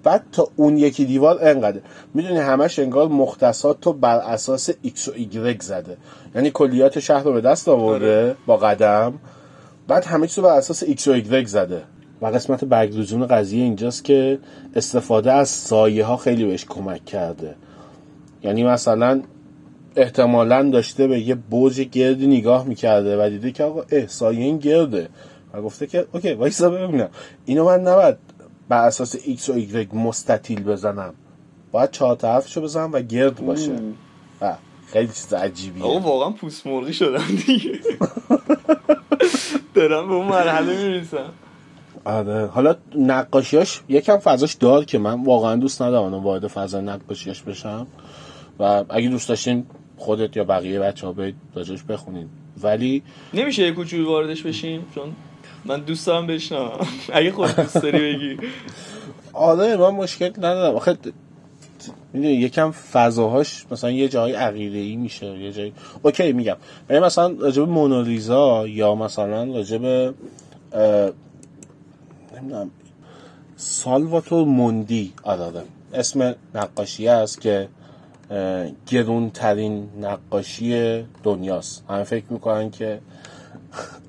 بعد تا اون یکی دیوار انقدر. می‌دونی همش انگار مختصات تو بر اساس x و y زده. یعنی کلیات شهر رو به دست آورده با قدم. بعد همه چیز رو بر اساس x و y زده. و قسمت برگزون قضیه اینجاست که استفاده از سایه ها خیلی بهش کمک کرده. یعنی مثلا احتمالا داشته به یه برج گردی نگاه می‌کرده و دیده که آقا اه سایه این گرده. و گفته که اوکی وایسا ببینم. اینو من نباید بر اساس x و y مستطیل بزنم. باید چهار طرفشو بزنم و گرد باشه. و خیلی چیز عجیبیه. آقا واقعا پوست مرغی شدم دیگه. دارم به اون مرحله می‌رسم. آره. حالا نقاشیاش یکم فضاش دار که من واقعا دوست ندارم وارد فضا نقاشیاش بشم. و اگه دوست داشتین خودت یا بقیه بچه ها برید راجعش بخونین. ولی نمیشه یه کوچولو واردش بشیم چون من دوست دارم بشنوم اگه خود دوست داری بگی. آره من مشکل ندارم. آخه می‌دونی یکم فضاهاش مثلا یه جای عقیده ای میشه یه جای اوکی میگم. ولی مثلا راجب مونالیزا یا مثلا راجب اه، نمی‌دونم سالواتور موندی آره. اسم نقاشی است که گرونترین نقاشی دنیاست. همه فکر می‌کنن که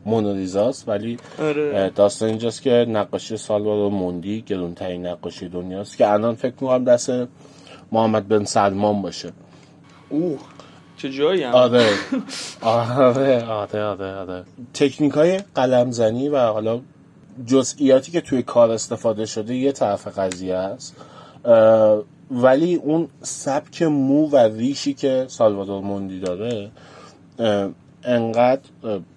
مونولیزاست ولی آره. داستان اینجاست که نقاشی سالوادور موندی گرونترین نقاشی دنیاست که الان فکر می‌کنم دست محمد بن سلمان باشه اوه چه جایی هم آره [laughs] آره آره آره, آره. تکنیک های قلمزنی و حالا جزئیاتی که توی کار استفاده شده یه طرف قضیه است ولی اون سبک مو و ریشی که سالوادور موندی داره انقدر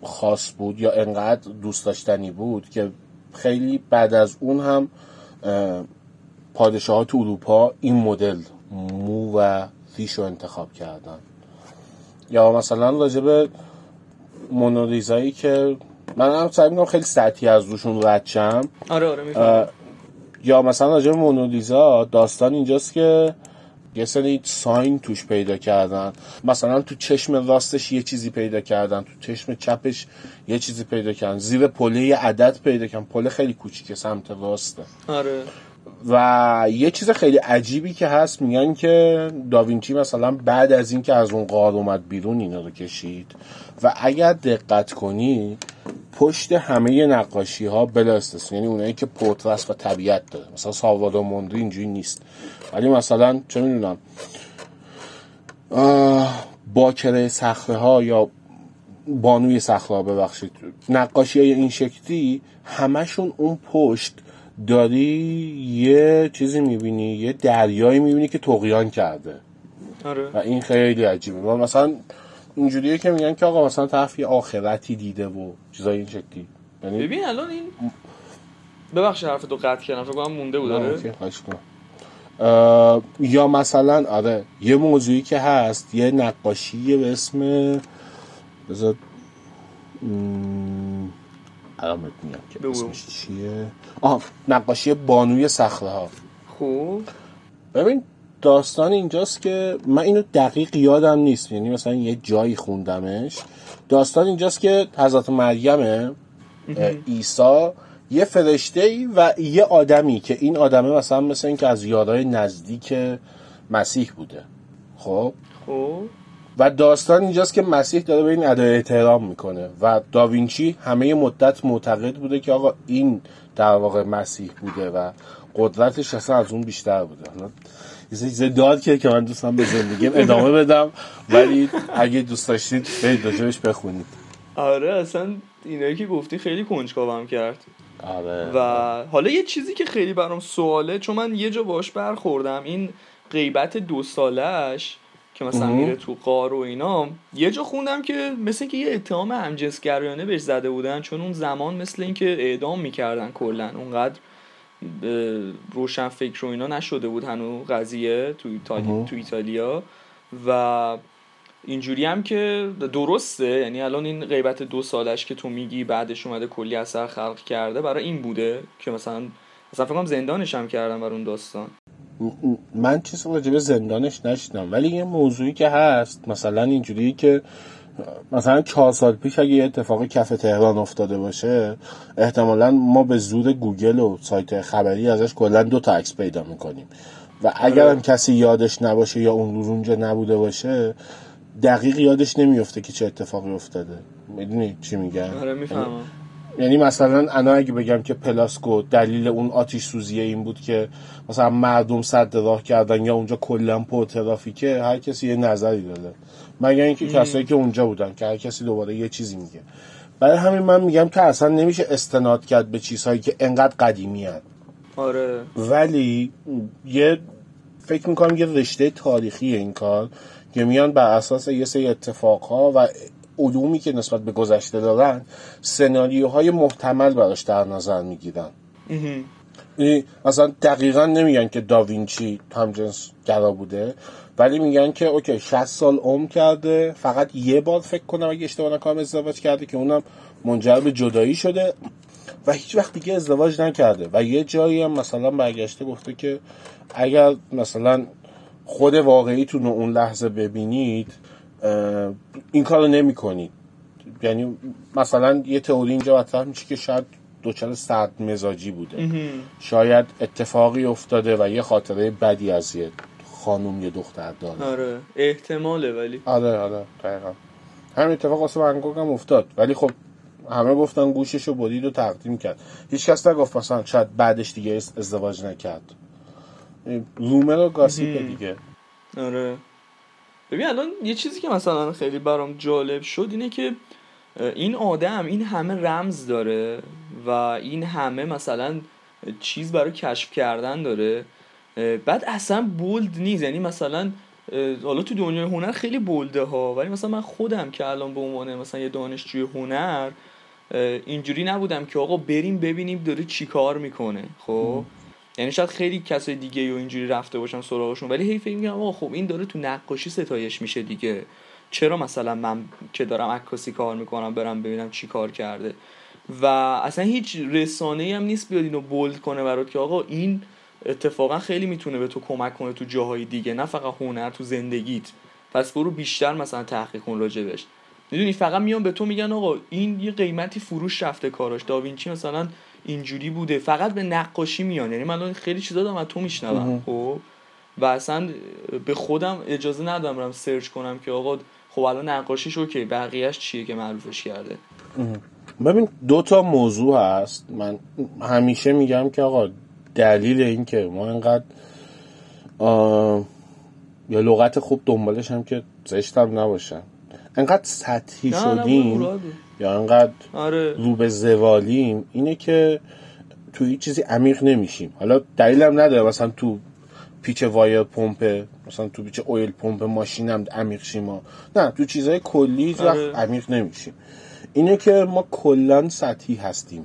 خاص بود یا انقدر دوست داشتنی بود که خیلی بعد از اون هم پادشاهات اروپا این مدل مو و ریش رو انتخاب کردن. یا مثلا راجب مونولیزایی که من هم سعی می‌کنم خیلی سطحی از روشون رد شم. آره آره یا مثلا راجب مونولیزا داستان اینجاست که یه سری ساین توش پیدا کردن. مثلا تو چشم راستش یه چیزی پیدا کردن. تو چشم چپش یه چیزی پیدا کردن. زیر پله یه عدد پیدا کردن. پله خیلی کوچیکه سمت راسته. آره. و یه چیز خیلی عجیبی که هست میگن که داوینچی مثلا بعد از اینکه از اون غار اومد بیرون اینا رو کشید. و اگر دقت کنی پشت همه نقاشی ها بلا یعنی اونایی که پورترس و طبیعت داره. مثلا ساوادو موندو اینجوری نیست. ولی مثلا چه می‌دونم باکره صخره ها یا بانوی صخره ها ببخشید. نقاشی های این شکلی همشون اون پشت داری یه چیزی می‌بینی یه دریایی می‌بینی که تقیان کرده. آره. و این خیلی عجیبه. مثلا اینجوریه که میگن که آقا مثلا طرف یه آخرتی دیده و چیزای این شکلی. یعنی ببین الان این ببخش حرف تو قطع کردم فکر کنم مونده بود آره؟ یا مثلا آره یه موضوعی که هست یه نقاشی به اسم بذار الان میگم که اسمش چیه. آه نقاشی بانوی صخره ها خوب ببین داستان اینجاست که من اینو دقیق یادم نیست. یعنی مثلا یه جایی خوندمش. داستان اینجاست که حضرت مریم عیسی یه فرشته ای و یه آدمی که این آدمه مثلا مثل این که از یادهای نزدیک مسیح بوده. خب؟ خب. و داستان اینجاست که مسیح داره به این ادای احترام می‌کنه و داوینچی همه مدت معتقد بوده که آقا این در واقع مسیح بوده و قدرتش اصلا از اون بیشتر بوده. یه داد که که من دوستم به زندگیم ادامه بدم. ولی اگه دوست داشتید برید راجبش بخونید. آره اصلا اینایی که گفتی خیلی کنجکاوم کرد. آره. و حالا یه چیزی که خیلی برام سواله چون من یه جا باش برخوردم این غیبت دو سالش که مثلا میره تو قار و اینا یه جا خوندم که مثل اینکه یه اتهام همجنسگرایانه بهش زده بودن چون اون زمان مثل اینکه اعدام می‌کردن کلا اونقدر روشن فکر و اینا نشده بود هنو قضیه تو, ایتالیا, تو ایتالیا. و اینجوری هم که درسته یعنی الان این غیبت دو سالش که تو میگی بعدش اومده کلی اثر خلق کرده برای این بوده که مثلا مثلا فکرم زندانش هم کردن بر اون داستان. من چیز راجبه زندانش نشیدم ولی یه موضوعی که هست مثلا اینجوری که مثلا چهار سال پیش اگه یه اتفاق کف تهران افتاده باشه احتمالا ما به زور گوگل و سایت خبری ازش کلا دو تا عکس پیدا می‌کنیم. و اگر هم آره. کسی یادش نباشه یا اون روز اونجا نبوده باشه دقیق یادش نمیفته که چه اتفاقی افتاده. می‌دونی چی میگم؟ آره می‌فهمم. یعنی مثلا الان اگه بگم که پلاسکو دلیل اون آتیش سوزیه این بود که مثلا مردم سد راه کردن یا اونجا کلا پر ترافیکه هر کسی یه نظری داره مگر اینکه کسایی که اونجا بودن که هر کسی دوباره یه چیزی میگه. برای همین من میگم که اصلا نمیشه استناد کرد به چیزهایی که انقدر قدیمی هست آره. ولی یه فکر می‌کنم یه رشته تاریخی این کار که میان بر اساس یه سری اتفاقها و علومی که نسبت به گذشته دارن سناریوهای محتمل براش در نظر می‌گیرن. مثلا دقیقا نمیگن که داوینچی همجنس گرا بوده. ولی میگن که اوکی 60 سال عمر کرده فقط یه بار فکر کنم اگه اشتباه نکنم ازدواج کرده که اونم منجر به جدایی شده و هیچ وقت دیگه ازدواج نکرده. و یه جایی هم مثلا برگشته گفته که اگر مثلا خود واقعیتون رو اون لحظه ببینید این کار رو نمی کنید یعنی مثلا یه تئوری اینجا مطرح میشه که شاید دوچار سرد مزاجی بوده شاید اتفاقی افتاده و یه خاطره بدی از یه خانوم یه دختر داره. آره احتماله ولی. آره آره دقیقا. همین اتفاق واسه من هم افتاد. ولی خب همه گفتن گوششو برید و تقدیم کرد. هیچ کس نگفت مثلا شاید بعدش دیگه ازدواج نکرد. رومر و گاسیپه دیگه. آره. ببین الان یه چیزی که مثلا خیلی برام جالب شد اینه که این آدم این همه رمز داره و این همه مثلا چیز برای کشف کردن داره. بعد اصلا بولد نیست. یعنی مثلا حالا تو دنیای هنر خیلی بولده ها. ولی مثلا من خودم که الان به عنوان مثلا یه دانشجوی هنر اینجوری نبودم که آقا بریم ببینیم داره چی کار می‌کنه. خب؟ یعنی شاید خیلی کسای دیگه و اینجوری رفته باشن سراغشون. ولی هی فکر آقا خب این داره تو نقاشی ستایش میشه دیگه. چرا مثلا من که دارم عکاسی کار می‌کنم برم ببینم چی کار کرده؟ و اصلا هیچ رسانه هم نیست بیاد اینو بولد کنه برات که آقا این اتفاقا خیلی می‌تونه به تو کمک کنه تو جاهای دیگه نه فقط هنر تو زندگیت. پس برو بیشتر مثلا تحقیق کن راجبش می‌دونی فقط میان به تو میگن آقا این یه قیمتی فروش رفته کاراش. داوینچی مثلا اینجوری بوده. فقط به نقاشی میان. یعنی من خیلی چیزا دارم از تو میشنوم خب؟ و اصلا به خودم اجازه ندارم برم سرچ کنم که آقا خب الان نقاشیش اوکی بقیهش چیه که معروفش کرده؟ ببین دو تا موضوع هست. من همیشه میگم که آقا دلیل این که ما اینقدر یا لغت خوب دنبالش هم که زشتم نباشم انقدر سطحی شدیم یا انقدر آره. رو به زوالیم اینه که توی چیزی عمیق نمیشیم. حالا دلیلم نداره مثلا تو پیچ وایر پمپ مثلا تو پیچ اویل پمپ ماشینم عمیق شیم نه تو چیزهای کلی آره. عمیق نمیشیم. اینه که ما کلا سطحی هستیم.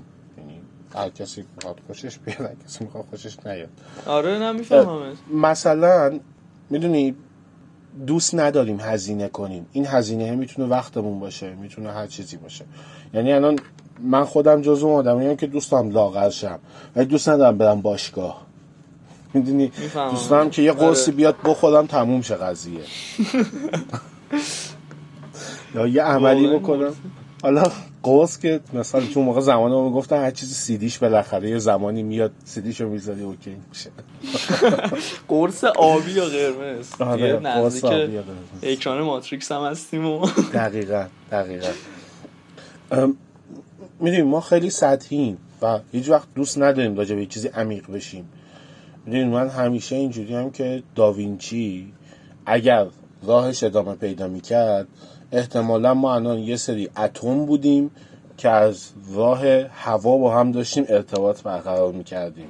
هر کسی می‌خواد خوشش بیاد هر کسی می‌خواد خوشش نیاد. آره نمی‌فهمم مثلا می‌دونی دوست نداریم هزینه کنیم. این هزینه می‌تونه وقتمون باشه می‌تونه هر چیزی باشه. یعنی الان من خودم جزو آدمیم که دوستم لاغر شم ولی دوست ندارم برم باشگاه. می‌دونی؟ دوست دارم که یه قرصی آره. بیاد بخورم تموم شه قضیه. [laughs] یا یه عملی بکنم. حالا قوس که مثلا تو موقع زمان رو می‌گفتن هر چیزی سیدیش بالاخره یه زمانی میاد سیدیشو می‌ذاری اوکی میشه. [laughs] قرص آبی یا قرمز. آره نزدیک اکران ماتریکس هم هستیم و [laughs] دقیقا دقیقا. می‌دونیم ما خیلی سطحیم و هیچ وقت دوست نداریم راجع به چیزی عمیق بشیم. می‌دونیم من همیشه اینجوری هم که داوینچی اگر راهش ادامه پیدا می‌کرد احتمالا ما الان یه سری اتم بودیم که از راه هوا با هم داشتیم ارتباط برقرار می‌کردیم.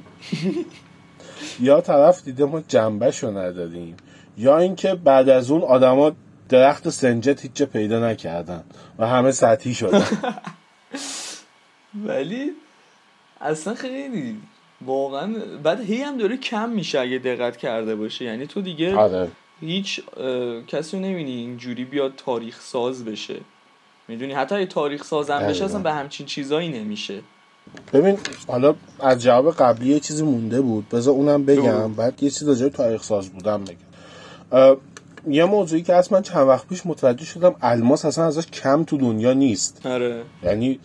[laughs] یا طرف دیده ما جنبه نداریم یا اینکه بعد از اون آدما درخت سنجت هیچ پیدا نکردن و همه سطحی شدن. [laughs] ولی اصلا خیلی واقعا بعد هی هم داره کم میشه اگه دقت کرده باشه. یعنی تو دیگه آره. هیچ کسی رو نبینی اینجوری بیاد تاریخ ساز بشه. می‌دونی؟ حتی اگه تاریخ سازم بشه اصلا به همچین چیزایی نمیشه. ببین حالا از جواب قبلی یه چیزی مونده بود. بذار اونم بگم. بعد یه چیز راجع تاریخ ساز بودم بگم. یه موضوعی که اصلا چند وقت پیش متوجه شدم الماس اصلا ازش کم تو دنیا نیست. آره. یعنی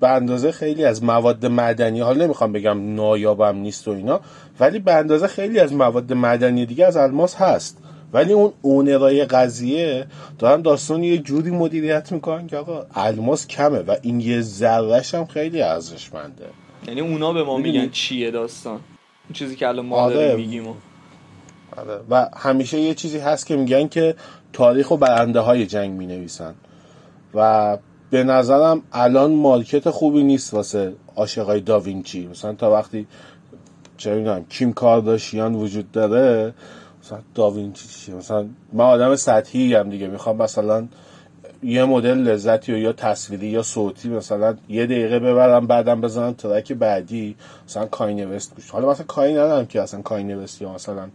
به اندازه خیلی از مواد معدنی حالا نمی‌خوام بگم نایابم نیست و اینا ولی به اندازه خیلی از مواد معدنی دیگه از الماس هست. ولی اون اونرای قضیه دارن داستان یه جوری مدیریت می‌کنن که آقا الماس کمه و این یه ذرهش هم خیلی ارزشمنده. یعنی اونا به ما میگن چیه داستان؟ اون چیزی که الان ما آره. میگیم آره. و همیشه یه چیزی هست که میگن که تاریخ و برنده های جنگ می‌نویسن. و به نظرم الان مارکت خوبی نیست واسه عاشقای داوینچی. مثلا تا وقتی چه می‌دونم کیم کارداشیان وجود داره مثلا داوینچی چیه مثلا من آدم سطحی هم دیگه. می‌خوام مثلا یه مدل لذتی و یا تصویری یا صوتی مثلا یه دقیقه ببرم بعدم بزنم ترک بعدی. مثلا کای نوست گوش حالا مثلا کای ندارم که اصلا کای نوست یا مثلا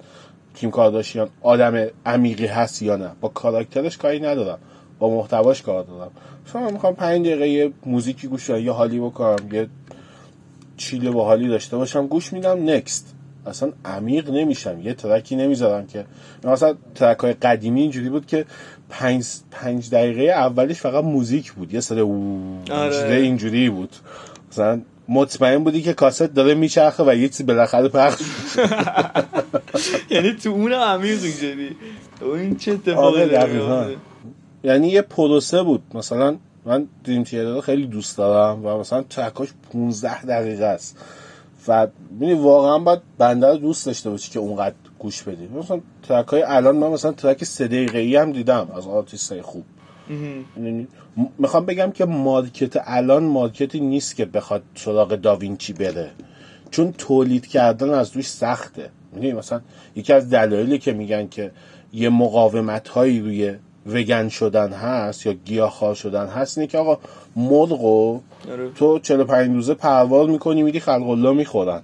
کیم کارداشیان آدم عمیقی هست یا نه. با کاراکترش کاری ندارم. با محتواش کار دارم. مثلا می‌خوام پنج دقیقه یه موزیکی گوش یه حالی بکنم یه چیل با حالی داشته باشم گوش میدم نکست اصلا عمیق نمیشم. یه ترکی نمی‌ذارم که. مثلا ترک های قدیمی اینجوری بود که پنج, پنج دقیقه اولش فقط موزیک بود. یه سر آره. اینجوری بود. مثلا مطمئن بودی که کاست داره میچرخه و یه چیزی بالاخره پخش [laughs] یعنی تو اون عمیق اینجوری. این چه اتفاقی آره یعنی یه پروسه بود. مثلا من Dream Theater خیلی دوست دارم و مثلا track اش 15 دقیقه است. و ببین واقعا باید band ه رو دوست داشته باشی که اونقدر گوش بدی. مثلا track های الان من مثلا track سه دقیقه ای هم دیدم از آرتیست های خوب. یعنی می‌خوام بگم که market الان market ی نیست که بخواد سراغ داوینچی بره. چون تولید کردن از دوش سخته. می‌دونی مثلا یکی از دلایلی که میگن که یه مقاومت هایی روی وگن شدن هست یا گیاهخوار شدن هست اینه که آقا مرغو آره. تو 45 روزه پرواز می‌کنی میری خلق الله می‌خورن.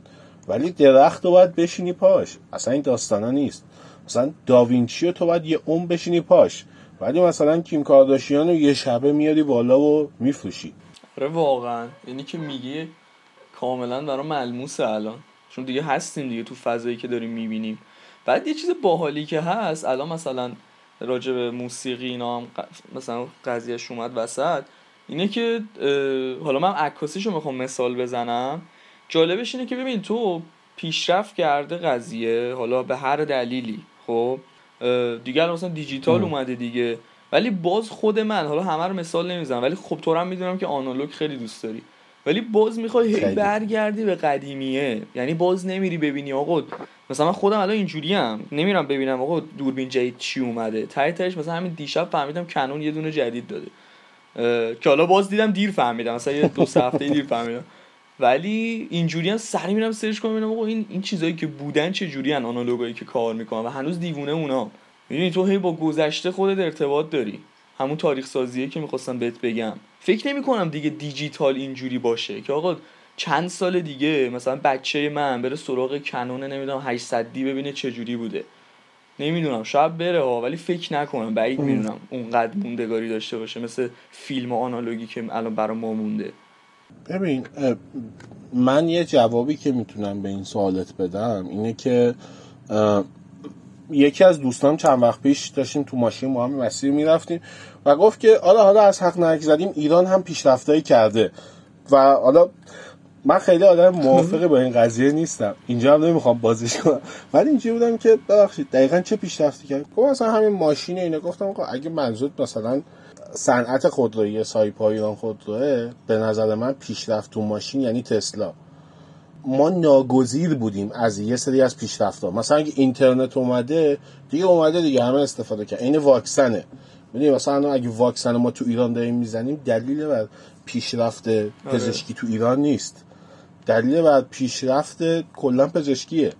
ولی درخت رو باید بشینی پاش. اصلا این داستانا نیست. مثلا داوینچی رو تو باید یه اون بشینی پاش. ولی مثلا کیم کارداشیان رو یه شبه میاری بالا و میفروشی. آره واقعا. یعنی که میگی کاملا برای ملموسه الان. چون دیگه هستیم دیگه تو فضایی که داریم می‌بینیم. بعد یه چیز باحالی که هست الان مثلا راجع به موسیقی اینا هم مثلا قضیهش اومد وسط. اینه که حالا من عکاسیشو می‌خوام مثال بزنم. جالبش اینه که ببین تو پیشرفت کرده قضیه حالا به هر دلیلی خب؟ دیگه مثلا دیجیتال اومده دیگه. ولی باز خود من حالا همه رو مثال نمی‌زنم ولی خب تو هم می‌دونم که آنالوگ خیلی دوست داری. ولی باز می‌خوای هی برگردی به قدیمیه. یعنی باز نمیری ببینی آقا. مثلا من خودم الان اینجوری هم نمیرم ببینم آقا دوربین جدید چی اومده. ته تهش مثلا همین دیشب فهمیدم کنون یه دونه جدید داده. که حالا باز دیدم دیر فهمیدم. مثلا یه دو سه هفته دیر فهمیدم. ولی اینجوری هم سری میرم سرچ کنم ببینم آقا این این چیزایی که بودن چه جوری ان آنالوگایی که کار می‌کنن و هنوز دیوونه اونا. می‌دونی تو هی با گذشته خودت ارتباط داری. همون تاریخ سازیه که می‌خواستم بهت بگم. فکر نمی کنم دیگه دیجیتال اینجوری باشه که آقا چند سال دیگه مثلا بچه من بره سراغ کنون نمی‌دونم 800 دی ببینه چه جوری بوده. نمی‌دونم شاید بره ها ولی فکر نکنم بعید می‌دونم اونقدر موندگاری داشته باشه مثل فیلم آنالوگی که الان برای ما مونده. ببین من یه جوابی که می‌تونم به این سوالت بدم اینه که یکی از دوستان چند وقت پیش داشتیم تو ماشین با هم مسیر می‌رفتیم و گفت که حالا حالا از حق نرک زدیم ایران هم پیشرفتایی کرده. و حالا من خیلی آدم موافق با این قضیه نیستم. اینجا هم نمی‌خوام بازش کنم. ولی اینجوری بودم که ببخشید دقیقا چه پیشرفتی کرد گفت مثلا همین ماشین اینه گفتم اگه منظور مثلا صنعت خودرویی سایپا ایران خودروه به نظر من پیشرفت تو ماشین یعنی تسلا. ما ناگزیر بودیم از یه سری از پیشرفت‌ها. مثلا اگه اینترنت اومده دیگه اومده دیگه همه استفاده کرد. این واکسنه. می‌دونی مثلا اگه واکسن ما تو ایران داریم می‌زنیم دلیل بر پیشرفت آره. پزشکی تو ایران نیست. دلیل بر پیشرفت کلا پزشکیه.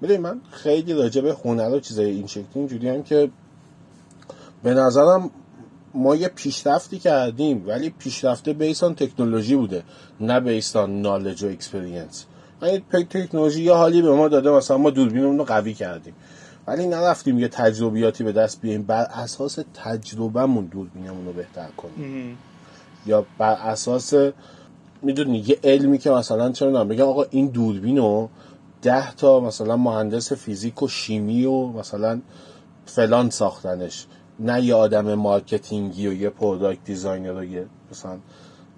می‌دونی من خیلی راجع به هنر و چیزای این شکلی اینجوری هم که به نظرم ما یه پیشرفتی کردیم ولی پیشرفته بیسان تکنولوژی بوده نه based on knowledge و experience یعنی تکنولوژی یه حالی به ما داده مثلا ما دوربینمون رو قوی کردیم. ولی نرفتیم یه تجربیاتی به دست بیاریم بر اساس تجربهمون دوربینمون رو بهتر کنیم. یا بر اساس می‌دونی یه علمی که مثلا چرا بگم آقا این دوربین رو ده تا مثلا مهندس فیزیک و شیمی و مثلا فلان ساختنش. نه یه آدم marketing ی و یه product designer و یه مثلا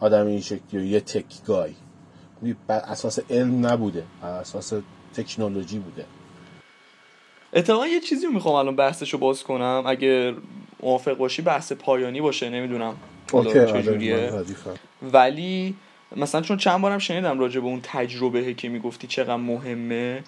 آدم این شکلی و یه تک گای بر اساس علم نبوده بر اساس تکنولوژی بوده. اتفاقا یه چیزی می‌خوام الان بحثشو باز کنم. اگه موافق باشی بحث پایانی باشه نمی‌دونم. آره، چجوریه. ولی مثلا چون چند بارم شنیدم راجع به اون تجربه که می‌گفتی چقدر مهمه.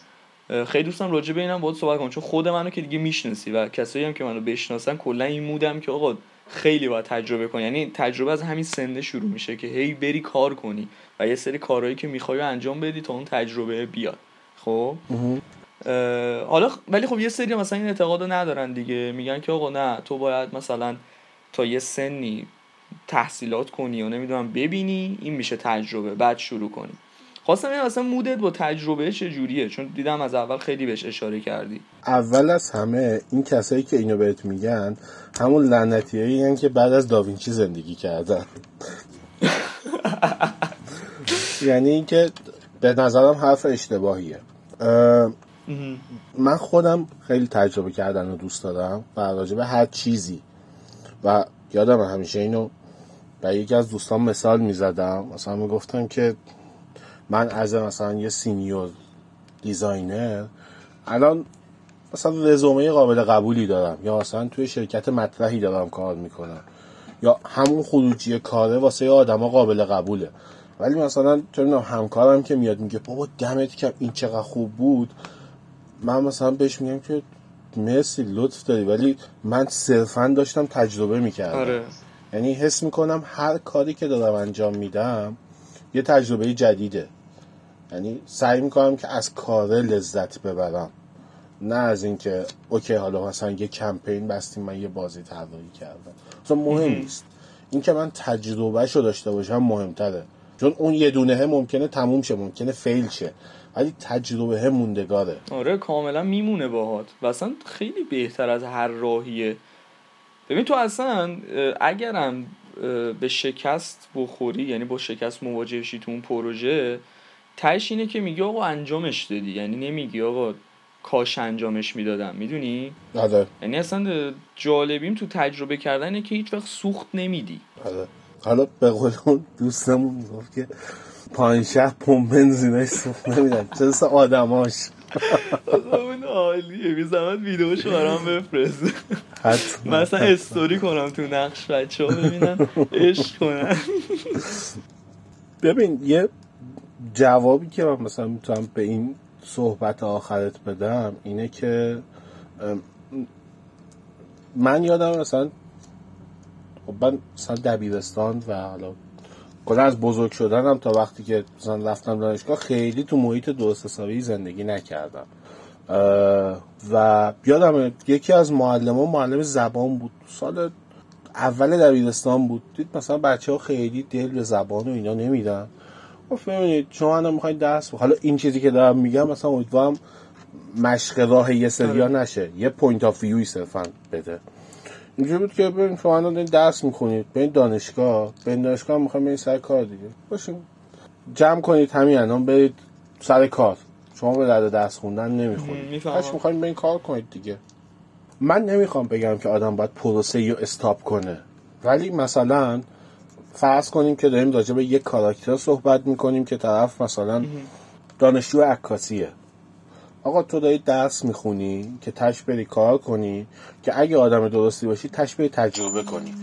خیلی دوستم راجع به اینم باید صحبت کنم. چون خود منو که دیگه می‌شناسی و کسایی هم که منو بشناسن کلا این مودم که آقا خیلی باید تجربه کنی. یعنی تجربه از همین سنده شروع میشه که هی بری کار کنی و یه سری کارهایی که می‌خوای انجام بدی تا اون تجربه بیاد. خب؟ حالا ولی خب یه سری مثلا این اعتقادو ندارن دیگه. میگن که آقا نه تو باید مثلا تا یه سنی تحصیلات کنی و نمی‌دونم ببینی این میشه تجربه بعد شروع کنی. خواستم این اصلا مودت با تجربه چجوریه چون دیدم از اول خیلی بهش اشاره کردی. اول از همه این کسایی که اینو بهت میگن همون لعنتی هایی که بعد از داوینچی زندگی کردن. [laughs] یعنی اینکه به نظرم حرف اشتباهیه. من خودم خیلی تجربه کردن رو دوست دارم و به هر چیزی. و یادم همیشه اینو به یکی از دوستان مثال می‌زدم. مثلا می‌گفتن که من از مثلا یه senior designer الان مثلا رزومه قابل قبولی دارم یا مثلا توی شرکت مطرحی دارم کار می‌کنم یا همون خروجی کاره واسه آدما قابل قبوله. ولی مثلا چون همکارم که میاد میگه بابا دمت گرم این چقدر خوب بود. من مثلا بهش میگم که مرسی لطف داری. ولی من صرفا داشتم تجربه می‌کردم. آره. یعنی حس می‌کنم هر کاری که دارم انجام میدم یه تجربه جدیده. یعنی سعی می‌کنم که از کاره لذت ببرم. نه از اینکه اوکی حالا مثلا یه کمپین بستیم من یه بازی طراحی کردم. اصلا مهم نیست. اینکه من تجربهش رو داشته باشم مهمتره. چون اون یه دونه ممکنه تموم شه ممکنه فیل شه. ولی تجربه موندگاره. آره کاملا میمونه باهات. و اصلا خیلی بهتر از هر راهیه. ببین تو اصلا اگرم به شکست بخوری یعنی با شکست مواجه شی تو اون پروژه تهش اینه که میگی آقا انجامش دادی. یعنی نمیگی آقا کاش انجامش می‌دادم. می‌دونی؟ آره. یعنی اصلا جالبیم تو تجربه کردنه که هیچ وقت سوخت نمیدی. آره. حالا به قول اون دوستمون می‌گفت که پایین شهر پمپ بنزینش سوخت نمیدن. چه آدماش. اون عالیه. بی زحمت ویدیوشو برام بفرست. حتما. من اصلا استوری کنم تو نقش بچه ها ببینن. عشق کنن. ببین یه جوابی که من مثلا می‌تونم به این صحبت آخرت بدم اینه که من یادم مثلا خب من مثلا دبیرستان و حالا کلا از بزرگ شدنم تا وقتی که مثلا رفتم دانشگاه خیلی تو محیط درست حسابی زندگی نکردم. و یادم یکی از معلمان معلم زبان بود. سال اول دبیرستان بود. دید مثلا بچه ها خیلی دل به زبان و اینا نمیدن. گفت ببینید شما الان می‌خواید درس حالا این چیزی که دارم میگم مثلا امیدوارم مشق راه یه سریا نشه. یه point of view ی صرفا بده. اینجوری بود که ببین شما الان درس می‌خونید. به این دانشگاه. به این دانشگاه می‌خواید برید سر کار دیگه. پاشید جمع کنید همین الان برید سر کار. شما به درد درس خوندن نمی‌خونید می‌فهمم. هش می‌خوایم به این کار کنید دیگه. من نمی‌خوام بگم که آدم باید پروسه رو استاپ کنه. ولی مثلا فرض کنیم که داریم راجع به یک کاراکتر صحبت می‌کنیم که طرف مثلا دانشجو عکاسیه. آقا تو داری درس می‌خونی که تش بری کار کنی که اگه آدم درستی باشی تش بری تجربه کنی.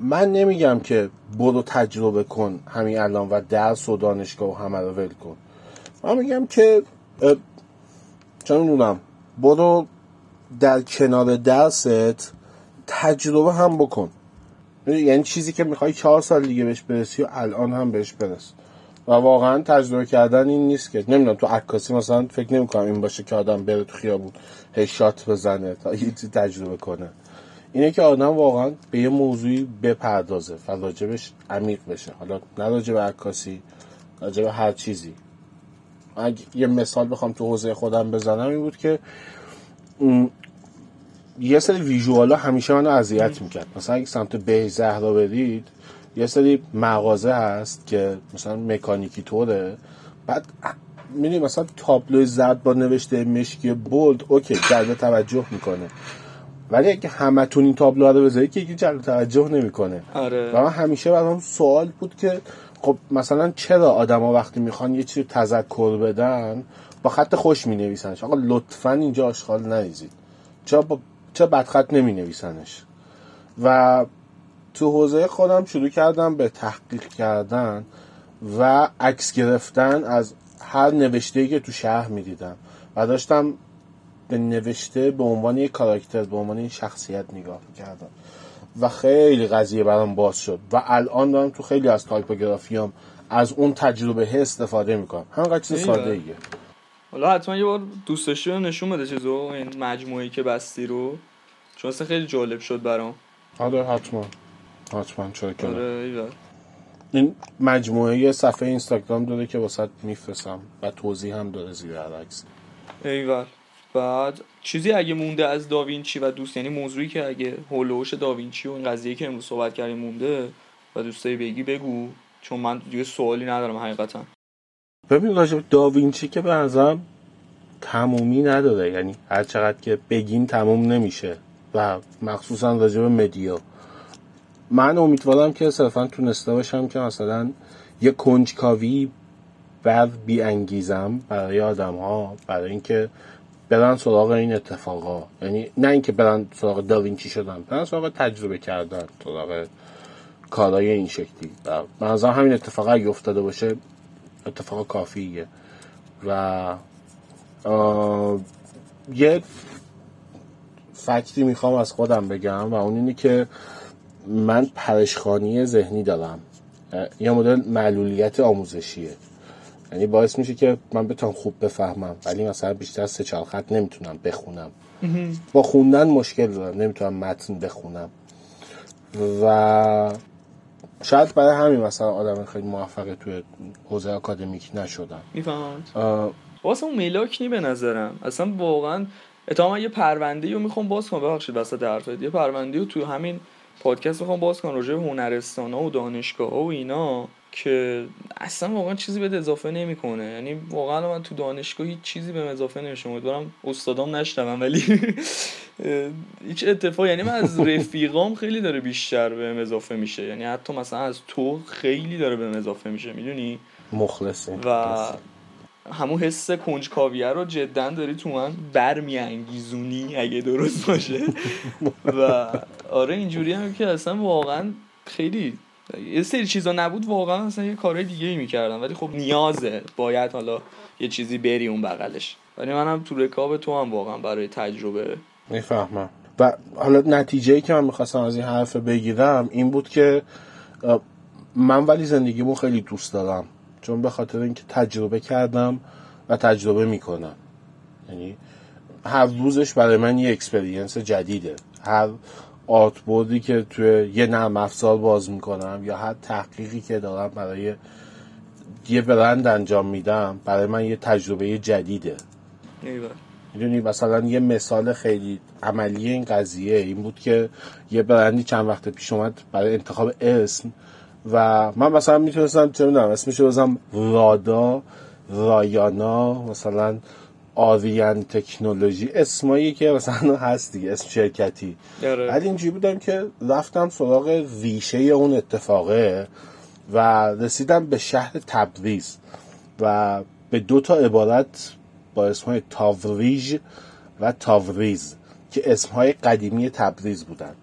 من نمیگم که برو تجربه کن همین الان و درس و دانشگاه و همه رو ول کن. من میگم که چه می‌دونم برو در کنار درست تجربه هم بکن. یعنی چیزی که می‌خوای چهار سال دیگه بهش برسی و الان هم بهش برس. و واقعا تجربه کردن این نیست که نمی‌دونم تو عکاسی مثلا فکر نمی‌کنم این باشه که آدم بره تو خیابون هی شات بزنه تا یه تجربه کنه. اینه که آدم واقعا به یه موضوعی بپردازه و راجبش عمیق بشه. حالا نه راجب عکاسی راجب هر چیزی. اگه یه مثال بخوام تو حوزه خودم بزنم این بود که یه سری ویژوالا همیشه منو اذیت می‌کرد. مثلا اگه سمت به زهرا برید یه سری مغازه هست که مثلا مکانیکی طوره. بعد می‌دونی مثلا تابلو زرد با نوشته مشکی بولد اوکی جلب توجه می‌کنه. ولی اگه همتون این تابلو رو بذارید که یکی جلب توجه نمی‌کنه. آره. و من همیشه برام سوال بود که خب مثلا چرا آدما وقتی می‌خوان یه چیزی تذکر بدن با خط خوش می نویسنش آقا لطفا اینجا آشغال نریزید. چرا با چرا بدخط نمی نویسنش و تو حوزه خودم شروع کردم به تحقیق کردن و عکس گرفتن از هر نوشته که تو شهر می‌دیدم. و داشتم به نوشته به عنوان یک کاراکتر به عنوان یک شخصیت نگاه می‌کردم. و خیلی قضیه برام باز شد. و الان دارم تو خیلی از تایپوگرافیام از اون تجربه استفاده می‌کنم. همینقدر چیز. ساده ایه حالا حتما یه بار دوست داشتی رو نشون بده چیزو این مجموعه که بستی رو. چون اصلا خیلی جالب شد برام. آره حتما. حتما چرا که. آره. این مجموعه یه صفحه اینستاگرام داره که واسه میفرستم و توضیح هم داره زیر عکس. ایول بعد چیزی اگه مونده از داوینچی و دوست یعنی موضوعی که اگه هولوش داوینچی و این قضیه که امروز صحبت کردیم مونده و دوستایی بگی بگو چون من دیگه سوالی ندارم حقیقتا. ببین راجع به داوینچی که به نظرم تمومی نداره. یعنی هر چقدر که بگیم تموم نمیشه. مخصوصا راجع به مدیا. من امیدوارم که صرفا تونسته باشم که مثلا یه کنجکاوی بر بیانگیزم برای آدم ها برای اینکه برن سراغ این اتفاقا. یعنی نه اینکه برن سراغ داوینچی شدن برن سراغ تجربه کردن سراغ کارهای این شکلی. و من همین اتفاق اگه افتاده باشه اتفاق کافیه. و یه فکتی می‌خوام از خودم بگم و اون اینه که من پرشخانی ذهنی دارم. یه مدل معلولیت آموزشیه. یعنی باعث میشه که من بتونم خوب بفهمم ولی مثلا بیشتر سه چهار خط نمی‌تونم بخونم. با خوندن مشکل دارم نمی‌تونم متن بخونم. و شاید برای همین مثلا آدم خیلی موفقه توی حوزه اکادمیک نشدم. می‌فهمم. واسه اون میلاک نی به نظرم. اصلا واقعا اتهام یه پرونده رو می‌خوام باز کنم. ببخشید وسط حرفت. یه پرونده رو تو همین پادکست می‌خوام باز کنم راجع هنرستان ها و دانشگاه ها و اینا که اصلا واقعا چیزی به اضافه نمی‌کنه. یعنی واقعا من تو دانشگاه هیچ چیزی به اضافه نمیشه. امیدوارم استادام نشنون ولی [laughs] هیچ اتفاق یعنی من از رفیقام خیلی داره بیشتر به اضافه میشه. یعنی حتی مثلا از تو خیلی داره به اضافه میشه. می‌دونی؟ مخلصی و همون حس کنجکاویه رو جدا داری تو من برمیانگیزونی اگه درست باشه. و آره اینجوری هم که اصلا واقعا خیلی یه سری چیزا نبود واقعا اصلا یه کارهای دیگه ای می‌کردم. ولی خب نیازه. باید حالا یه چیزی بری اون بغلش. ولی منم تو رکاب تو هم واقعا برای تجربه می‌فهمم. و حالا نتیجه که من می‌خواستم از این حرف بگیرم این بود که من ولی زندگیمو خیلی دوست دارم. چون به خاطر اینکه تجربه کردم و تجربه می‌کنم. یعنی هر روزش برای من یه experience جدیده. هر art که توی یه نرم افزار باز می‌کنم یا هر تحقیقی که دارم برای یه برند انجام میدم برای من یه تجربه جدیده. می‌دونی مثلا یه مثال خیلی عملی این قضیه این بود که یه برندی چند وقت پیش اومد برای انتخاب اسم و من مثلا می‌تونستم چه می‌دونم اسمش بزنم رادا رایانا مثلا آویان تکنولوژی اسمایی که مثلا هست دیگه اسم شرکتی آره. ولی اینجوری بودم که رفتم سراغ ریشه اون اتفاقه و رسیدم به شهر تبریز و به دو تا عبارت با اسمهای تاوریژ و تاوریز که اسمهای قدیمی تبریز بودن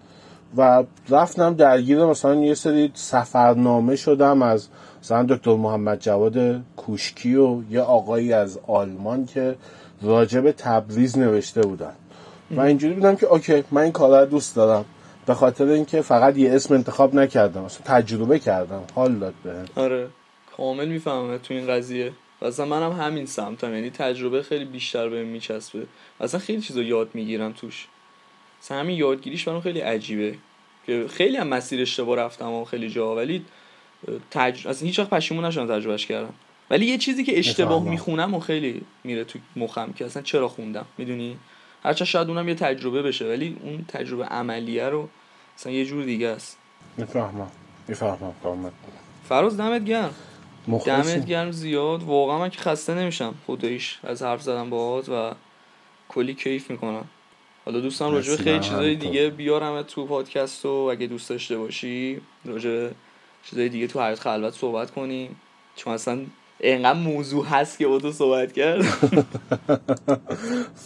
و رفتم درگیر مثلا یه سری سفرنامه شدم از مثلا دکتر محمد جواد کوشکی و یه آقایی از آلمان که راجب تبریز نوشته بودن. و اینجوری بودم که اوکی من این کار رو دوست دارم. به خاطر اینکه فقط یه اسم انتخاب نکردم اصلا تجربه کردم. حال داد به آره. کامل می‌فهمم تو این قضیه. اصلا منم همین سمتم. یعنی تجربه خیلی بیشتر بهم میچسبه. اصلا خیلی چیزا یاد می‌گیرم توش. اصلا همین یادگیریش برام خیلی عجیبه. که خیلی هم مسیر اشتباه رفتم و خیلی جا ولی تج... اصلا هیچ وقت پشیمون نشدم تجربهش کردم. ولی یه چیزی که اشتباه می‌خونم و خیلی میره تو مخم که اصلا چرا خوندم می‌دونی؟ هرچه شاید اونم یه تجربه بشه ولی اون تجربه عملیه رو اصلا یه جور دیگه است. می‌فهمم. می‌فهمم کامل. فراز دمت گرم. دمت گرم زیاد. واقعا من که خسته نمیشم. خودش از حرف زدم باهات و کلی کیف می‌کنم. حالا دوستان راجع خیلی چیزای دیگه بیارم تو پادکست و اگه دوست داشته باشی راجع چیزای دیگه تو حیات خلوت صحبت کنیم چون اصلا اینقدر موضوع هست که با تو صحبت کرد. [laughs]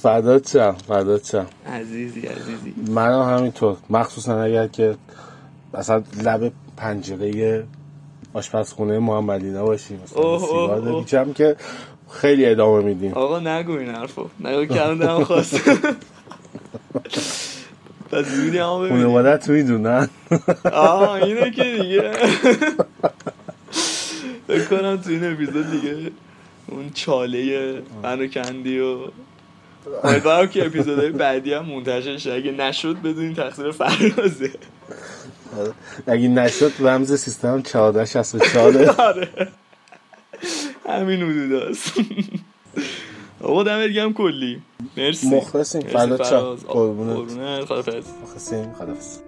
فدات چم فدات چم. عزیزی عزیزی. من همینطور. مخصوصا اگر که مثلا لب پنجره آشپزخونه محمدی نباشیم مثلا سیگار که خیلی ادامه میدیم. آقا نگو این حرفو. نگو کردم خواست. [laughs] پس زودی هم ببینیم. خانوادت می‌دونن. آه اینه که دیگه. بکنم تو این اپیزود دیگه اون چاله منو کندی و امیدوارم که اپیزودهای بعدی هم منتشر شه. اگه نشد بدونین تقصیر فرازه. اگه نشد رمز سیستم 1464 [laughs] آره. همین حدود هست. آقا دمت گم کلی. مرسی. مخلصیم. فدات شم قربونت. خدافظ. مخلصیم خدافظ.